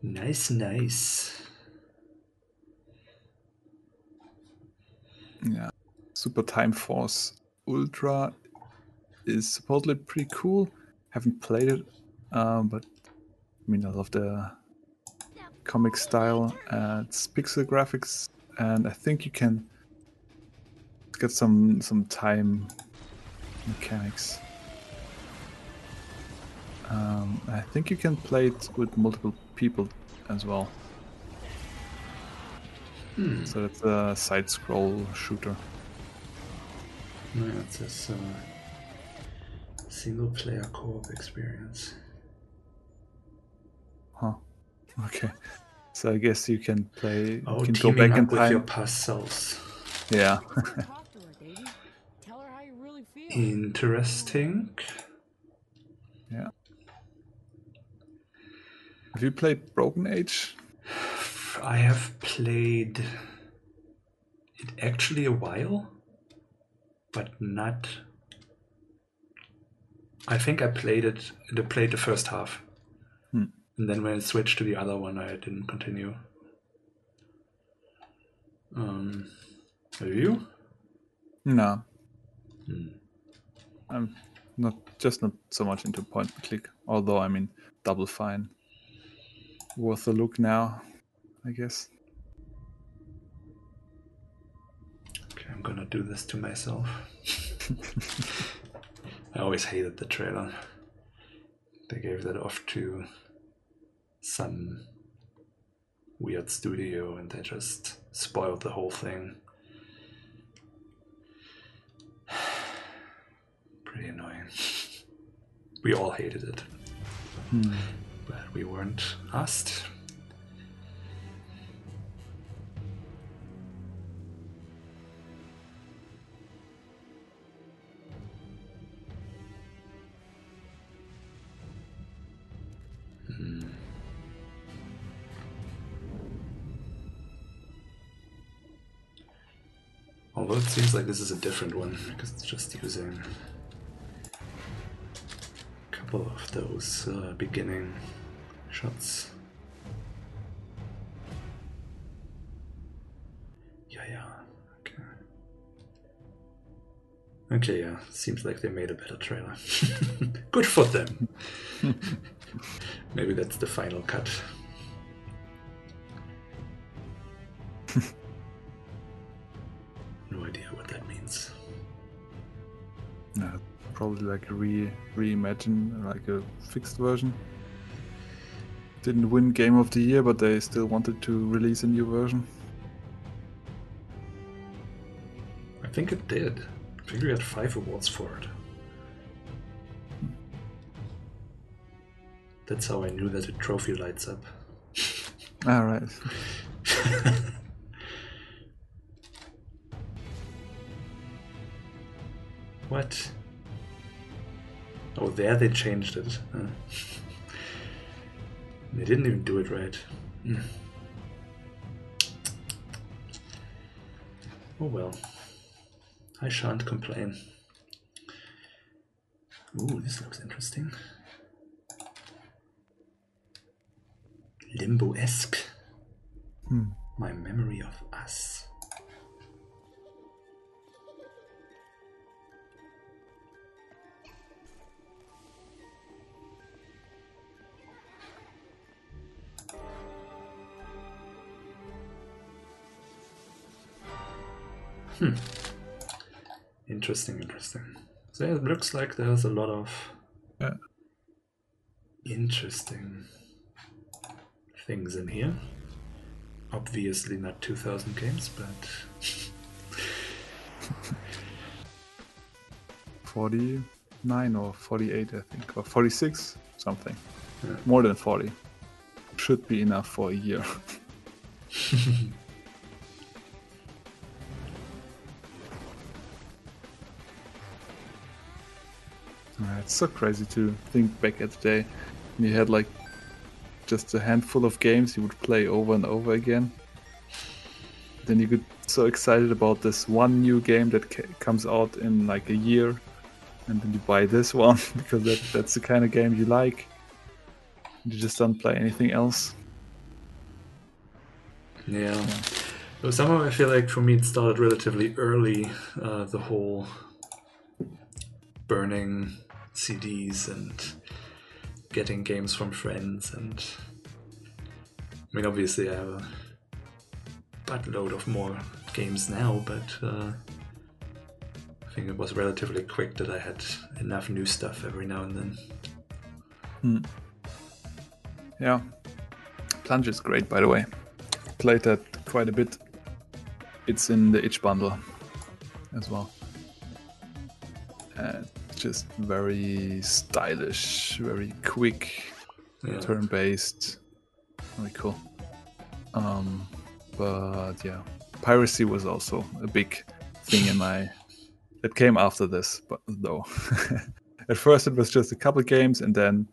Nice, nice. Yeah. Super Time Force Ultra is supposedly pretty cool. Haven't played it, um, but I mean, I love the comic style. Uh, it's pixel graphics, and I think you can get some some time mechanics. Um, I think you can play it with multiple people as well. So it's a side scroll shooter. No, it's a uh, single player co op experience. Huh. Okay. So I guess you can play. Oh, you can go teaming back in up with time. your past selves. Yeah. Talk to her, Davey. Tell her how you really feel. Interesting. yeah. Have you played Broken Age? I have played it actually a while, but not. I think I played it. I played the first half. And then when it switched to the other one, I didn't continue. Um, have you? No. Hmm. I'm not just not so much into point and click. Although I mean, Double Fine. Worth a look now, I guess. Okay, I'm gonna do this to myself. <laughs> I always hated the trailer. They gave that off to some weird studio and they just spoiled the whole thing. <sighs> Pretty annoying. <laughs> We all hated it. Hmm. But we weren't asked. Although it seems like this is a different one because it's just using a couple of those uh, beginning shots. Yeah, yeah. Okay. Okay, yeah. Seems like they made a better trailer. <laughs> Good for them. <laughs> Maybe that's the final cut. No idea what that means. No, probably like a re reimagine, like a fixed version. Didn't win Game of the Year, but they still wanted to release a new version. I think it did. I think we had five awards for it. That's how I knew that the trophy lights up. <laughs> All right. <laughs> What? Oh, there they changed it. Huh. they didn't even do it right. Hmm. Oh well. I shan't complain. Ooh, this looks interesting. Limbo esque. Hmm. My memory of us. Hmm. Interesting, interesting. So it looks like there's a lot of Yeah. interesting things in here. Obviously not 2000 games, but <laughs> 49 or 48, I think, or 46, something. Yeah. More than 40. Should be enough for a year. <laughs> it's so crazy to think back at the day when you had like just a handful of games you would play over and over again. Then you get so excited about this one new game that ca- comes out in like a year, and then you buy this <laughs> one because that, that's the kind of game you like. You just don't play anything else. yeah. But somehow I feel like for me it started relatively early. Uh, the whole burning CDs and getting games from friends, and I mean, obviously I have a buttload of more games now, but uh, I think it was relatively quick that I had enough new stuff every now and then. Yeah. Plunge is great, by the way. Played that quite a bit. It's in the itch bundle as well. Uh, just very stylish, very quick, Yeah. turn based. Very cool. Um, but yeah, piracy was also a big thing in my. <laughs> It came after this, but though. <laughs> At first, it was just a couple games, and then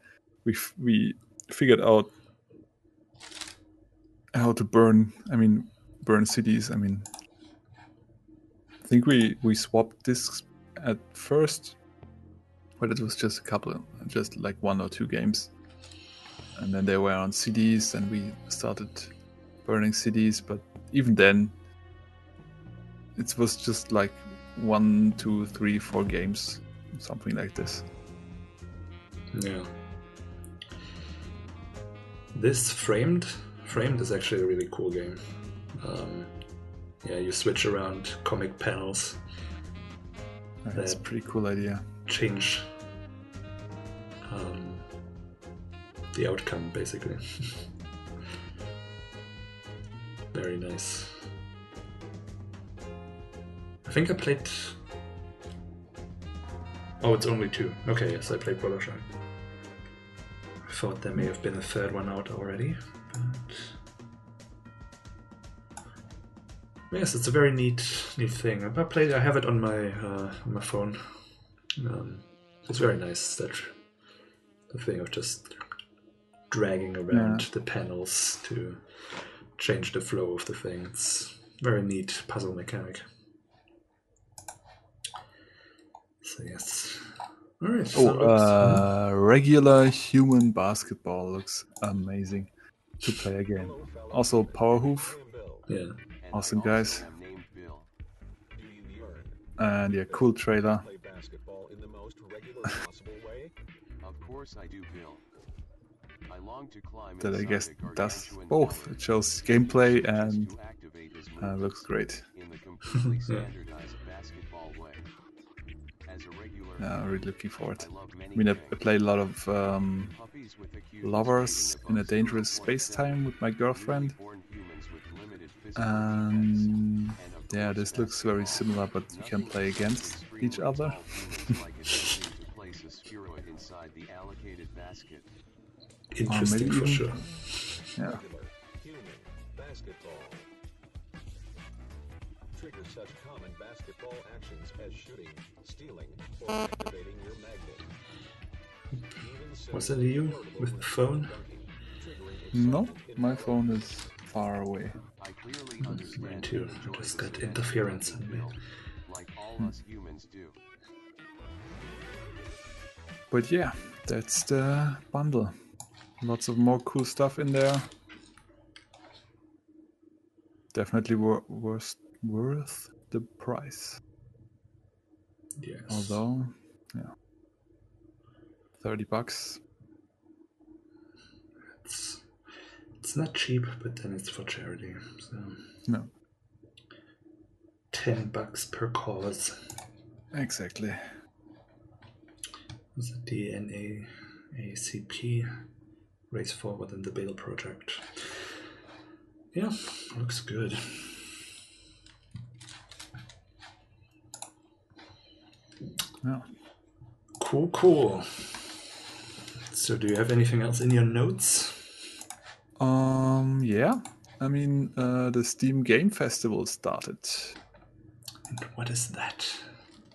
we f- we figured out how to burn. I mean, burn CDs. I mean, I think we we swapped discs at first, but it was just a couple, just like one or two games, and then they were on CDs, and we started burning CDs. But even then, it was just like one, two, three, four games, something like this. Yeah. This framed framed is actually a really cool game. Um, yeah, you switch around comic panels, That's a pretty cool idea. Change um, the outcome basically. <laughs> Very nice. I think I played. Oh, it's only two. Okay, yes, I played Protoshock. I thought there may have been a third one out already, but yes, it's a very neat, neat thing. I played. I have it on my uh, on my phone. Um, it's very nice that the thing of just dragging around Yeah. the panels to change the flow of the thing. It's very neat puzzle mechanic. So yes. All right. Oh, uh, regular human basketball looks amazing to play again. Also, Powerhoof, yeah. awesome guys. And yeah, cool trailer. Course I do, Bill. I long to climb That I guess does both. It shows gameplay and to activate his uh, looks great. in the <laughs> completely standardized basketball way. As a regular Yeah, I'm really looking forward. I love many I mean, I, I played a lot of um, Puppies with acute lovers in a dangerous Spacetime with my girlfriend. newly born humans with limited physical defects, Um, and yeah, this looks very similar, but you can play against each other. <laughs> tall humans like attempting to place a spheroid inside the allocated basket. Interesting for sure. Yeah. Regular, human, such common basketball actions as shooting, stealing, or activating your magnet. Was simple it you with the phone? No, my phone is far away. I clearly understand too. and Just got interference world, in me. Like all us hmm. humans do. but yeah, that's the bundle. Lots of more cool stuff in there. Definitely wor- worth worth the price. Yes. Although, yeah, thirty bucks. It's, it's not cheap, but then it's for charity. So No, 10 bucks per cause. exactly. Was it the NAACP Race Forward in the Bail Project? Yeah, looks good. Yeah. Cool, cool. So, do you have anything else in your notes? Um, yeah. I mean, uh, the Steam Game Festival started. And what is that?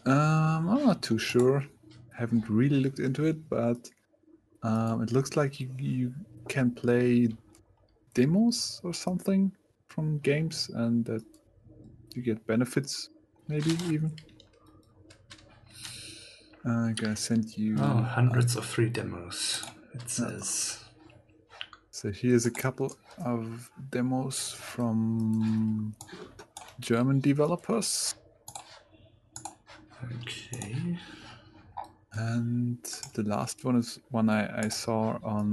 Um, I'm not too sure. Haven't really looked into it, but um, it looks like you, you can play demos or something from games, and that you get benefits, maybe even. I'm gonna send you. Oh, hundreds of free demos. It says. So here's a couple of demos from German developers. Okay. And the last one is one I, I saw on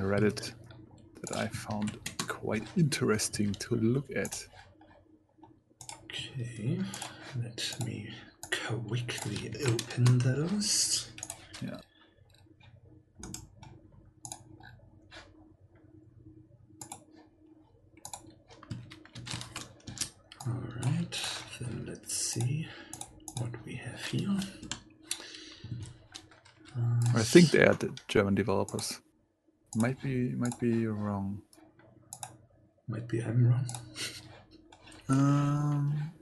Reddit that I found quite interesting to look at. Okay. Let me quickly open those. Yeah. Alright, then let's see what we have here. I think they are the German developers. Might be might be wrong. Might be I'm wrong. Um,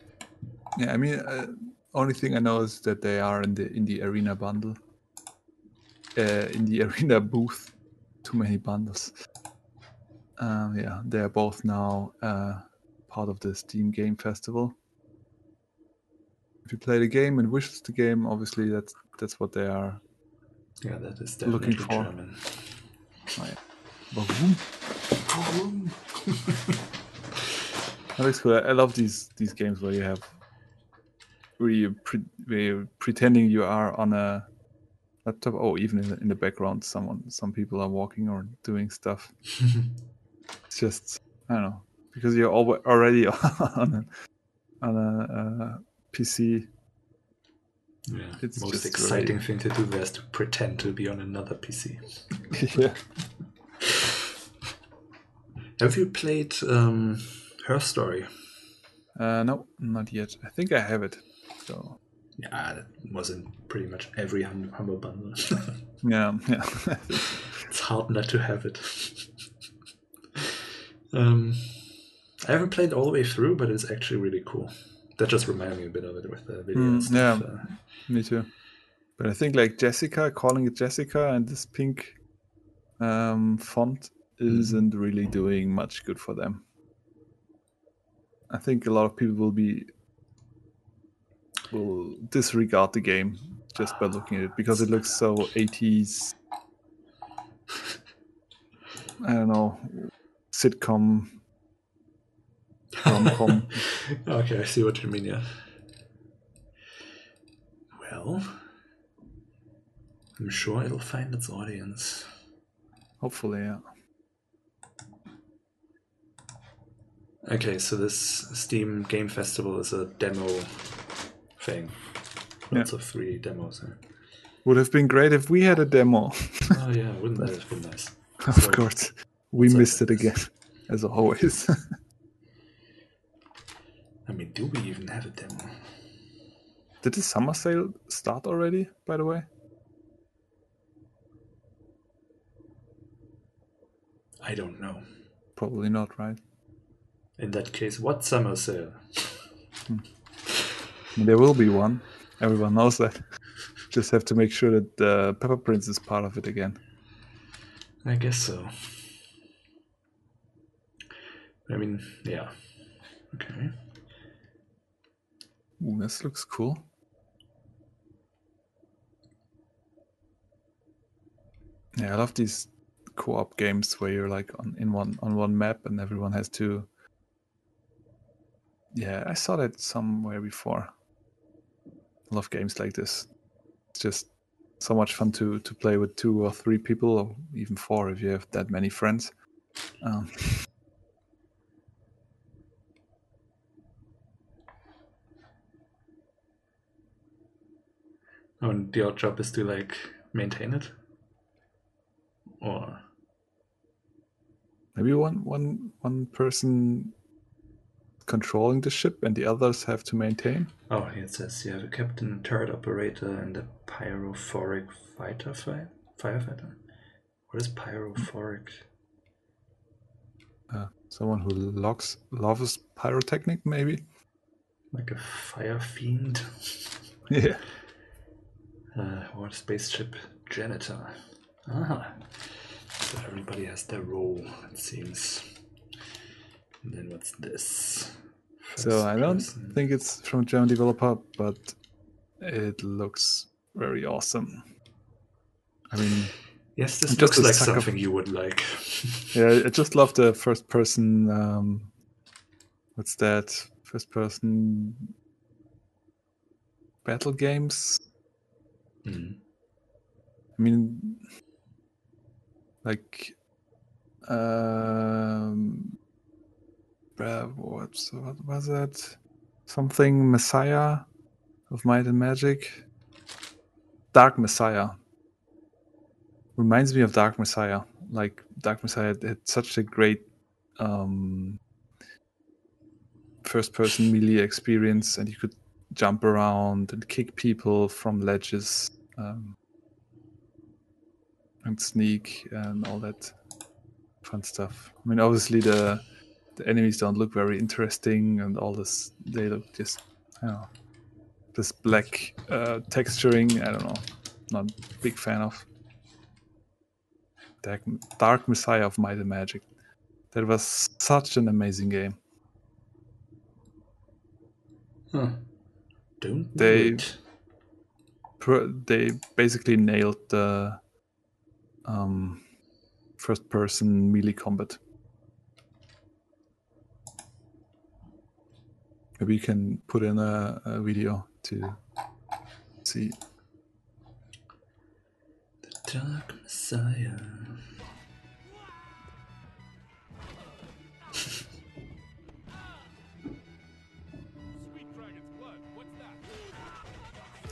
yeah, I mean, uh, only thing I know is that they are in the in the arena bundle. Uh, in the <laughs> arena booth, too many bundles. Um, yeah, they are both now uh, part of the Steam Game Festival. If you play the game and wishes the game, obviously that's that's what they are. Yeah, that is Looking definitely for. German. Oh. That looks <laughs> cool. I love these these games where you have where you pre- where you're pretending you are on a laptop. Oh, even in the, in the background, someone some people are walking or doing stuff. <laughs> it's just I don't know because you're already <laughs> on a on a uh, PC. Yeah, It's most exciting really- thing to do there is to pretend to be on another PC. <laughs> yeah. Have you played um, Her Story? Uh, no, not yet. I think I have it. So Yeah, that was in pretty much every hum- Humble Bundle. <laughs> yeah, yeah. <laughs> it's hard not to have it. um, I haven't played all the way through, but it's actually really cool. That just reminded me a bit of it with the video Mm, stuff. yeah. uh, Me too. But I think like Jessica, calling it Jessica and this pink um, font isn't really doing much good for them. I think a lot of people will be will disregard the game just by looking at it because it looks so 80s. I don't know, sitcom, rom-com. <laughs> okay, I see what you mean, yeah. Well, I'm sure it'll find its audience. Hopefully, yeah. Okay, so this Steam Game Festival is a demo thing. Lots of three demos. Huh? Would have been great if we had a demo. Oh yeah, wouldn't that have been nice? <laughs> Of So- course. We so- missed it again, as always. <laughs> I mean, do we even have a demo? Did the summer sale start already, by the way? I don't know. Probably not, right? In that case, what summer sale? Hmm. There will be one. Everyone knows that. <laughs> Just have to make sure that the Pepper Prince is part of it again. I guess so. I mean, yeah. Okay. Ooh, this looks cool. Yeah, I love these co-op games where you're like on in one on one map and everyone has to. Yeah, I saw that somewhere before. I love games like this. It's just so much fun to to play with two or three people, or even four if you have that many friends. Um, <laughs> And your job is to like maintain it? Or maybe one one one person controlling the ship and the others have to maintain. Oh, here it says you have a captain, turret operator, and a pyrophoric fighter fi- firefighter. What is pyrophoric? Uh, someone who loves loves pyrotechnic, maybe. Like a fire fiend? <laughs> Yeah. Uh, or a spaceship janitor. Ah. So everybody has their role, it seems. And then what's this? So First I don't person. think it's from a German developer, but it looks very awesome. I mean, Yes, this just looks like sucker something you would like. <laughs> yeah, I just love the first person. Um, what's that? First person battle games. Mhm. I mean, like, um, uh, what's what was that? Something Messiah of Might and Magic. Dark Messiah reminds me of Dark Messiah. Like Dark Messiah had such a great um, first-person melee experience, and you could jump around and kick people from ledges um, and sneak and all that fun stuff. I mean, obviously the the enemies don't look very interesting, and all this they look just I don't know this black uh, texturing. I don't know, not a big fan of. Dark, Dark Messiah of Might and Magic. That was such an amazing game. Huh. Don't They-. They basically nailed the um, first person melee combat. Maybe you can put in a, a video to see. The Dark Messiah. <laughs>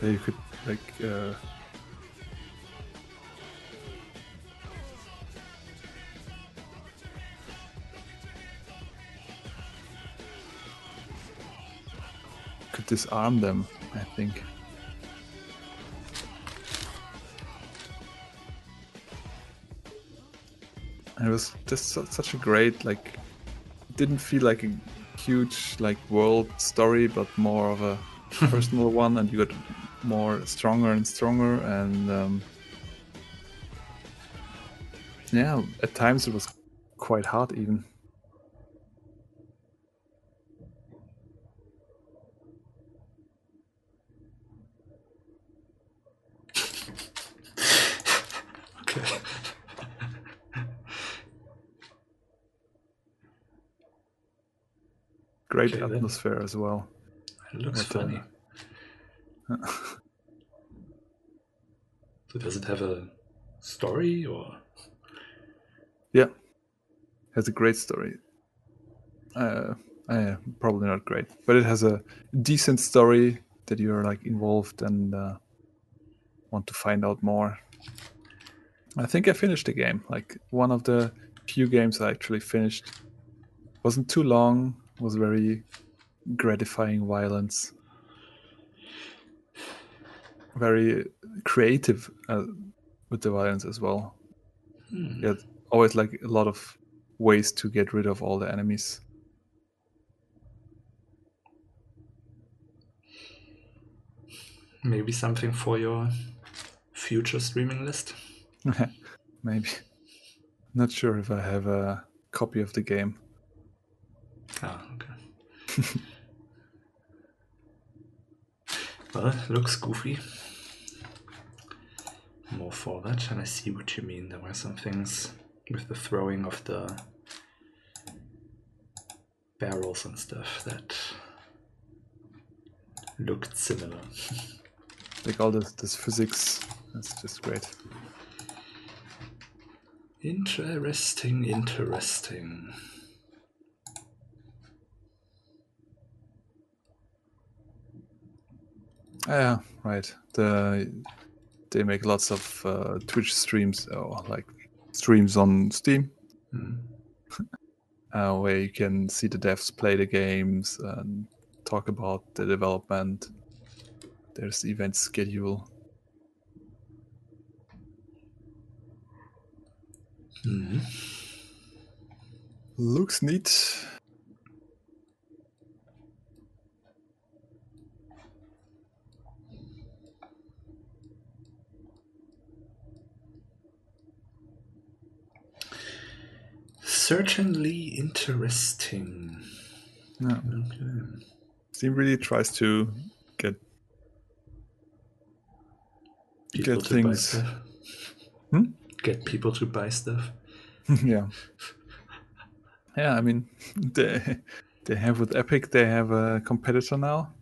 There you could like uh, disarm them. I think. And it was just su- such a great like. It didn't feel like a huge like world story, but more of a <laughs> personal one, and you got more stronger and stronger, and um, yeah, at times it was quite hard even. Great Okay, then. atmosphere as well. It looks uh, funny. <laughs> So does it have a story or? Yeah, has a great story. Uh, uh, probably not great, but it has a decent story that you're like involved and uh, want to find out more. I think I finished the game. Like one of the few games I actually finished. wasn't too long. Was very gratifying violence. Very creative uh, with the violence as well. Hmm. Yeah, always like a lot of ways to get rid of all the enemies. Maybe something for your future streaming list. <laughs> Maybe. Not sure if I have a copy of the game. Ah, okay. <laughs> well, looks goofy. More for that, and I see what you mean. There were some things with the throwing of the barrels and stuff that looked similar. <laughs> Like all this, this physics. That's just great. Interesting, interesting. Yeah, right. The they make lots of uh, Twitch streams or like streams on Steam, Hmm. <laughs> uh, where you can see the devs play the games and talk about the development. There's the event schedule. Hmm. Looks neat. Certainly interesting. Yeah. Okay. He really tries to get People Get to things-. Hmm? Get people to buy stuff. <laughs> yeah. Yeah, I mean, <laughs> they they have with Epic, they have a competitor now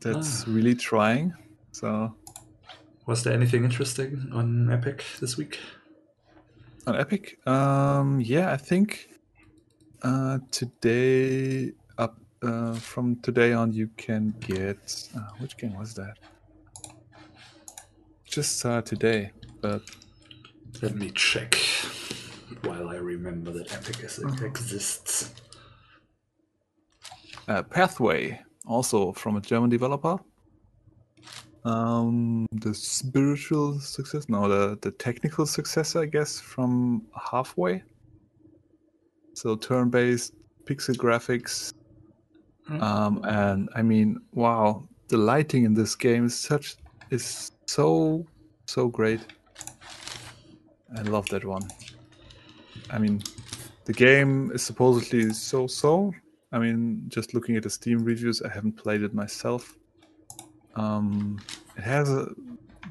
that's Ah. really trying. So Was there anything interesting on Epic this week? On Epic, um, yeah, I think uh, today up uh, from today on you can get uh, which game was that? Just uh, today, but Let me check while I remember that Epic is, exists. uh, Pathway, also from a German developer. Um, the spiritual success, no, the the technical successor, I guess, from Halfway. So turn-based pixel graphics, um, and I mean, wow, the lighting in this game is such is so so great. I love that one. I mean, the game is supposedly so so. I mean, just looking at the Steam reviews, I haven't played it myself. Um, it has a,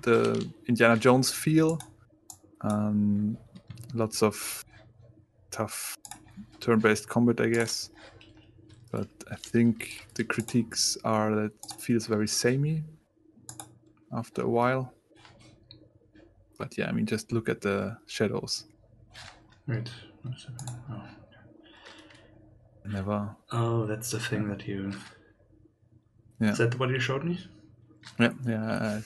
the Indiana Jones feel, um, lots of tough turn-based combat, I guess. But I think the critiques are that it feels very samey after a while. But yeah, I mean, just look at the shadows. Wait. what's it- Oh. Never. oh, that's the thing that you. Yeah. Is that what you showed me? Yeah, yeah.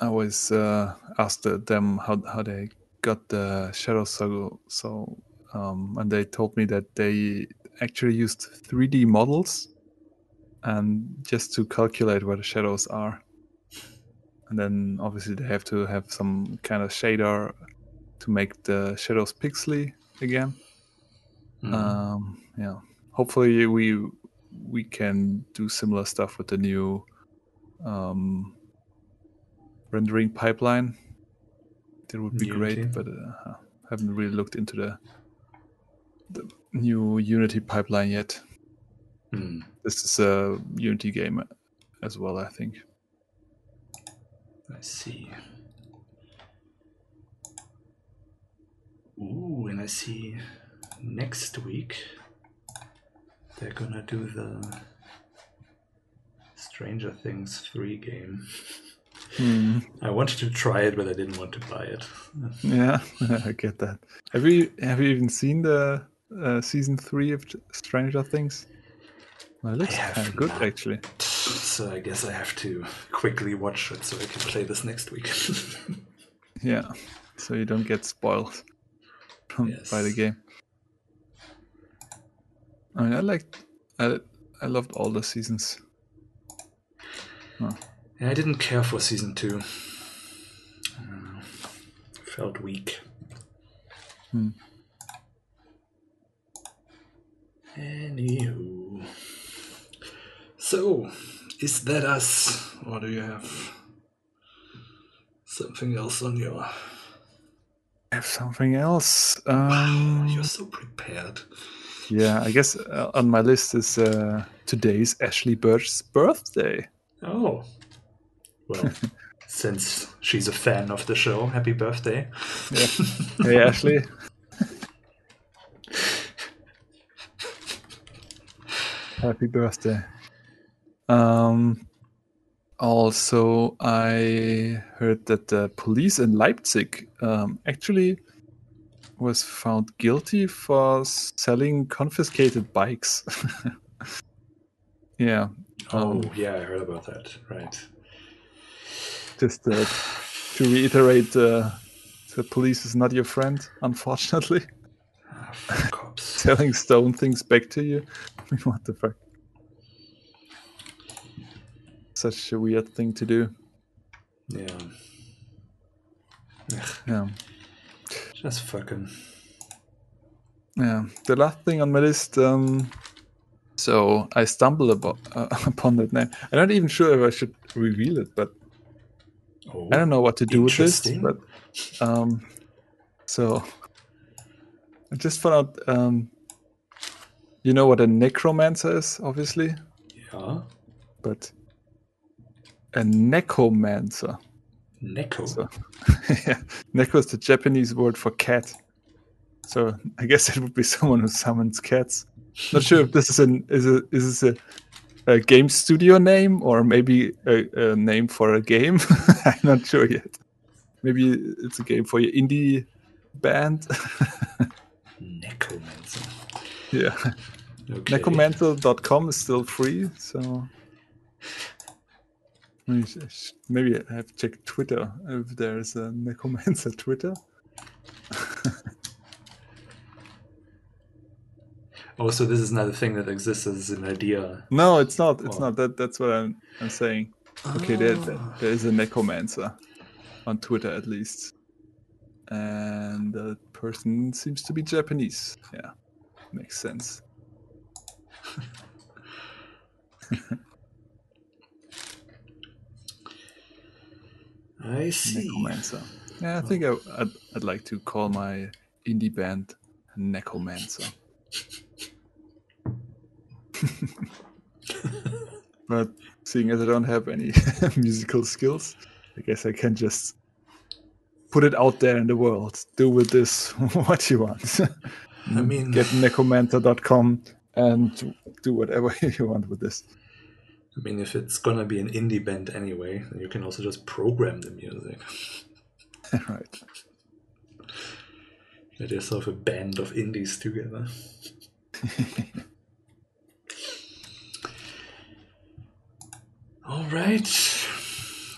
I, I always uh, asked them how how they got the shadows so so, um, and they told me that they actually used 3D models, and just to calculate where the shadows are, and then obviously they have to have some kind of shader to make the shadows pixely again. Hmm. Um, yeah. Hopefully we we can do similar stuff with the new um, rendering pipeline. That would be Unity. great, but uh, haven't really looked into the the new Unity pipeline yet. Hmm. This is a Unity game as well, I think. I see. Ooh, and I see next week they're gonna do the Stranger Things 3 game. I wanted to try it, but I didn't want to buy it. Yeah, <laughs> I get that. Have you have you even seen the uh, season three of Stranger Things? Well, it looks kind of good not. actually. So I guess I have to quickly watch it so I can play this next week. <laughs> Yeah, so you don't get spoiled from, by the game. I mean, I liked, I, I loved all the seasons. Yeah, I didn't care for season two. Uh, felt weak. Hmm. Anywho. So, is that us? Or do you have something else on your. I have something else. Um, You're so prepared. Yeah, I guess uh, on my list is uh, today's Ashly Burch's birthday. Oh. Well, <laughs> since she's a fan of the show, happy birthday. Yeah. Hey, Ashley. <laughs> Happy birthday. Um, also, I heard that the police in Leipzig um, actually was found guilty for selling confiscated bikes. <laughs> yeah. Oh, Um, yeah, I heard about that. Right. just uh, to reiterate, uh, the police is not your friend, unfortunately. <laughs> Fuck cops. <laughs> Selling stone things back to you. what the fuck? Such a weird thing to do. Yeah. Yeah. Just fucking. Yeah. The last thing on my list. Um, so I stumbled abo- uh, <laughs> upon that name. I'm not even sure if I should reveal it, but Oh, I don't know what to do with this. But um, so I just found out. Um, you know what a necromancer is, obviously, Yeah. but a Nekomancer. Neko. So, <laughs> yeah, Neko is the Japanese word for cat. So I guess it would be <laughs> someone who summons cats. Not sure if this is an is a is this a, a game studio name or maybe a, a name for a game. <laughs> I'm not sure yet. Maybe it's a game for your indie band. Nekomancer. yeah, Okay. nekomancer.com is still free. So maybe I sh- maybe I have to check Twitter if there's a <laughs> Nekomancer Twitter. Oh, so this is not a thing that exists as an idea. No, it's not. It's Oh. not. That that's what I'm I'm saying. Okay, there, there Ah. there is a Nekomancer on Twitter at least, and the person seems to be Japanese. Yeah, makes sense. <laughs> I see. Nekomancer. Yeah, I think I, I'd, I'd like to call my indie band Nekomancer. <laughs> but seeing as I don't have any <laughs> musical skills, I guess I can just put it out there in the world. Do with this <laughs> what you want. I mean, Get nekomancer.com and do whatever you want with this. I mean, if it's gonna be an indie band anyway, then you can also just program the music. <laughs> right. Get yourself a band of indies together. <laughs> All right.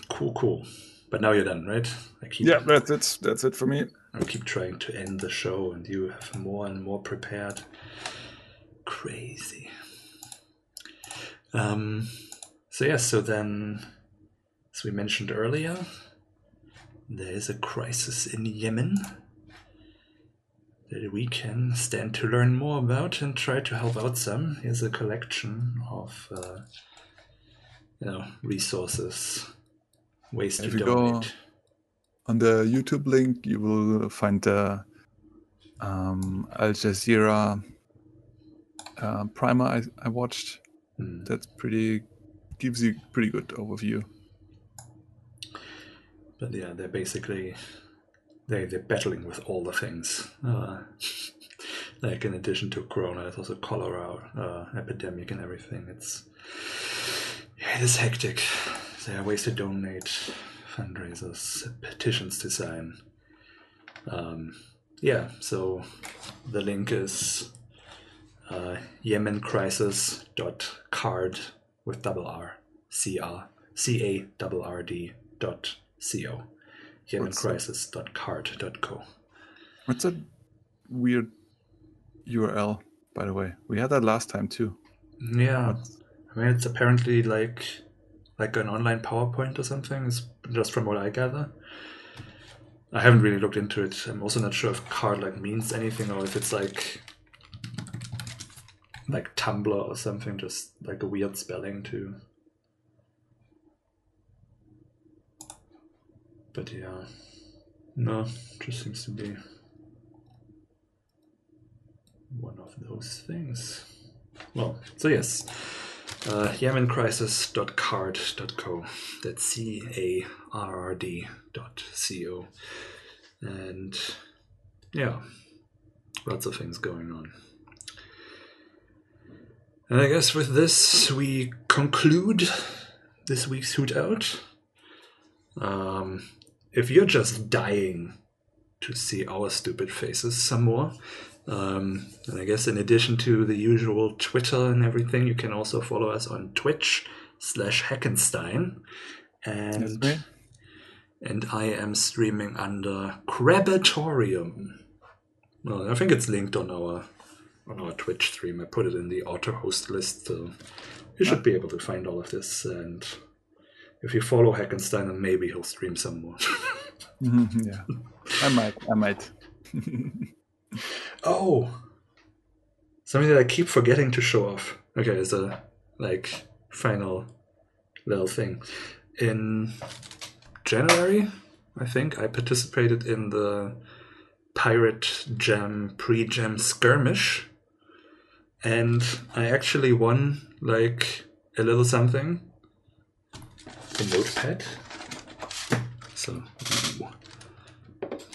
Cool, cool. But now you're done, right? I keep, Yeah, that's it. That's it for me. I keep trying to end the show, and you have more and more prepared. Crazy. Um. So yes. So then, as we mentioned earlier, there is a crisis in Yemen that we can stand to learn more about and try to help out some. Here's a collection of, uh, you know, resources, ways to you donate. go- On the YouTube link, you will find the um, Al Jazeera uh, primer I, I watched. Hmm. That's pretty gives you pretty good overview. But yeah, they're basically they they're battling with all the things. Uh, <laughs> like in addition to Corona, there's also cholera uh, epidemic and everything. It's yeah, it is hectic. There are ways to donate, fundraisers, petitions to sign. Um, yeah, so the link is uh, yemencrisis.card with double R, C R, C A double R D dot C O. Yemencrisis.carrd.co. What's a weird URL, by the way? We had that last time too. Yeah, I mean it's apparently like like an online PowerPoint or something. Is just from what I gather. I haven't really looked into it. I'm also not sure if card like means anything or if it's like like Tumblr or something, just like a weird spelling too. But yeah, no, just seems to be one of those things. Well, so yes, Uh, yemencrisis.carrd.co. That's C A R R D dot C O. And yeah, lots of things going on. And I guess with this, we conclude this week's Hoot Out. Um, if you're just dying to see our stupid faces some more, um, and I guess in addition to the usual Twitter and everything, you can also follow us on Twitch slash Hackenstein. And, and I am streaming under Crabatorium. Well, I think it's linked on our on our Twitch stream. I put it in the auto host list, so you should be able to find all of this. And if you follow Heckenstein, then maybe he'll stream some more. Mhm, yeah, I might. I might. <laughs> oh, something that I keep forgetting to show off. Okay, as a like final little thing. In January, I think I participated in the Pirate Jam pre-jam skirmish, and I actually won like a little something. A notepad. So,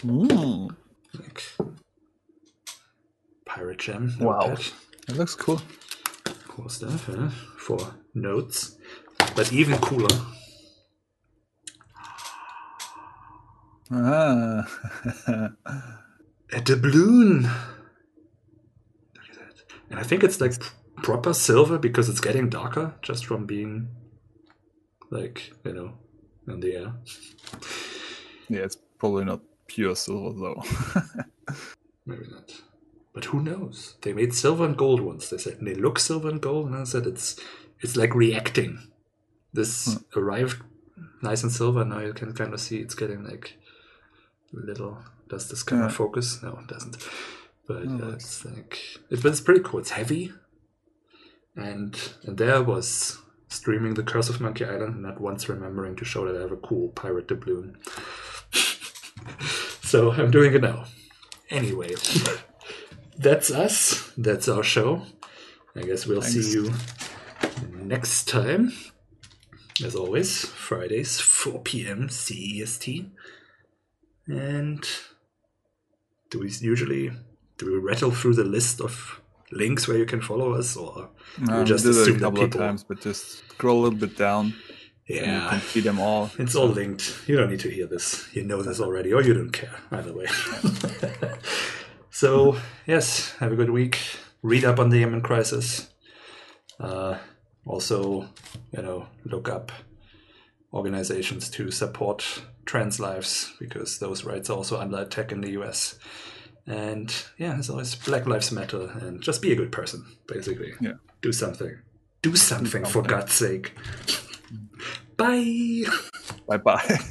Mm, like Pirate Jam. Wow. notepad. that looks cool. Cool stuff, yeah, for notes. But even cooler, Ah. <laughs> a doubloon. Look at that. And I think it's like proper silver because it's getting darker just from being like, you know, in the air. yeah, it's probably not pure silver though. <laughs> Maybe not. But who knows? They made silver and gold ones. They said and they look silver and gold, and I said it's it's like reacting. This hmm. arrived nice and silver. Now you can kind of see it's getting like little. Does this kind Yeah. of focus? No, it doesn't. But Oh, uh, nice. it's like it, pretty cool. It's heavy, and and there I was streaming the Curse of Monkey Island, and not once remembering to show that I have a cool pirate doubloon. <laughs> so I'm doing it now. Anyway, <laughs> that's us. That's our show. I guess we'll see you next time. As always, Fridays, 4 p.m. CEST. And do we usually do we rattle through the list of links where you can follow us, or Um, just did it assume a couple of times, but just scroll a little bit down. and you yeah, can see them all. It's all linked. You don't need to hear this. You know this already, or you don't care. Either way. <laughs> so, yes, have a good week. Read up on the Yemen crisis. Uh, also, you know, look up organizations to support trans lives because those rights are also under attack in the US. And yeah, as always, Black Lives Matter and just be a good person, basically. Yeah. Do something. Do something, for something. God's sake. Mm. Bye. Bye bye. <laughs>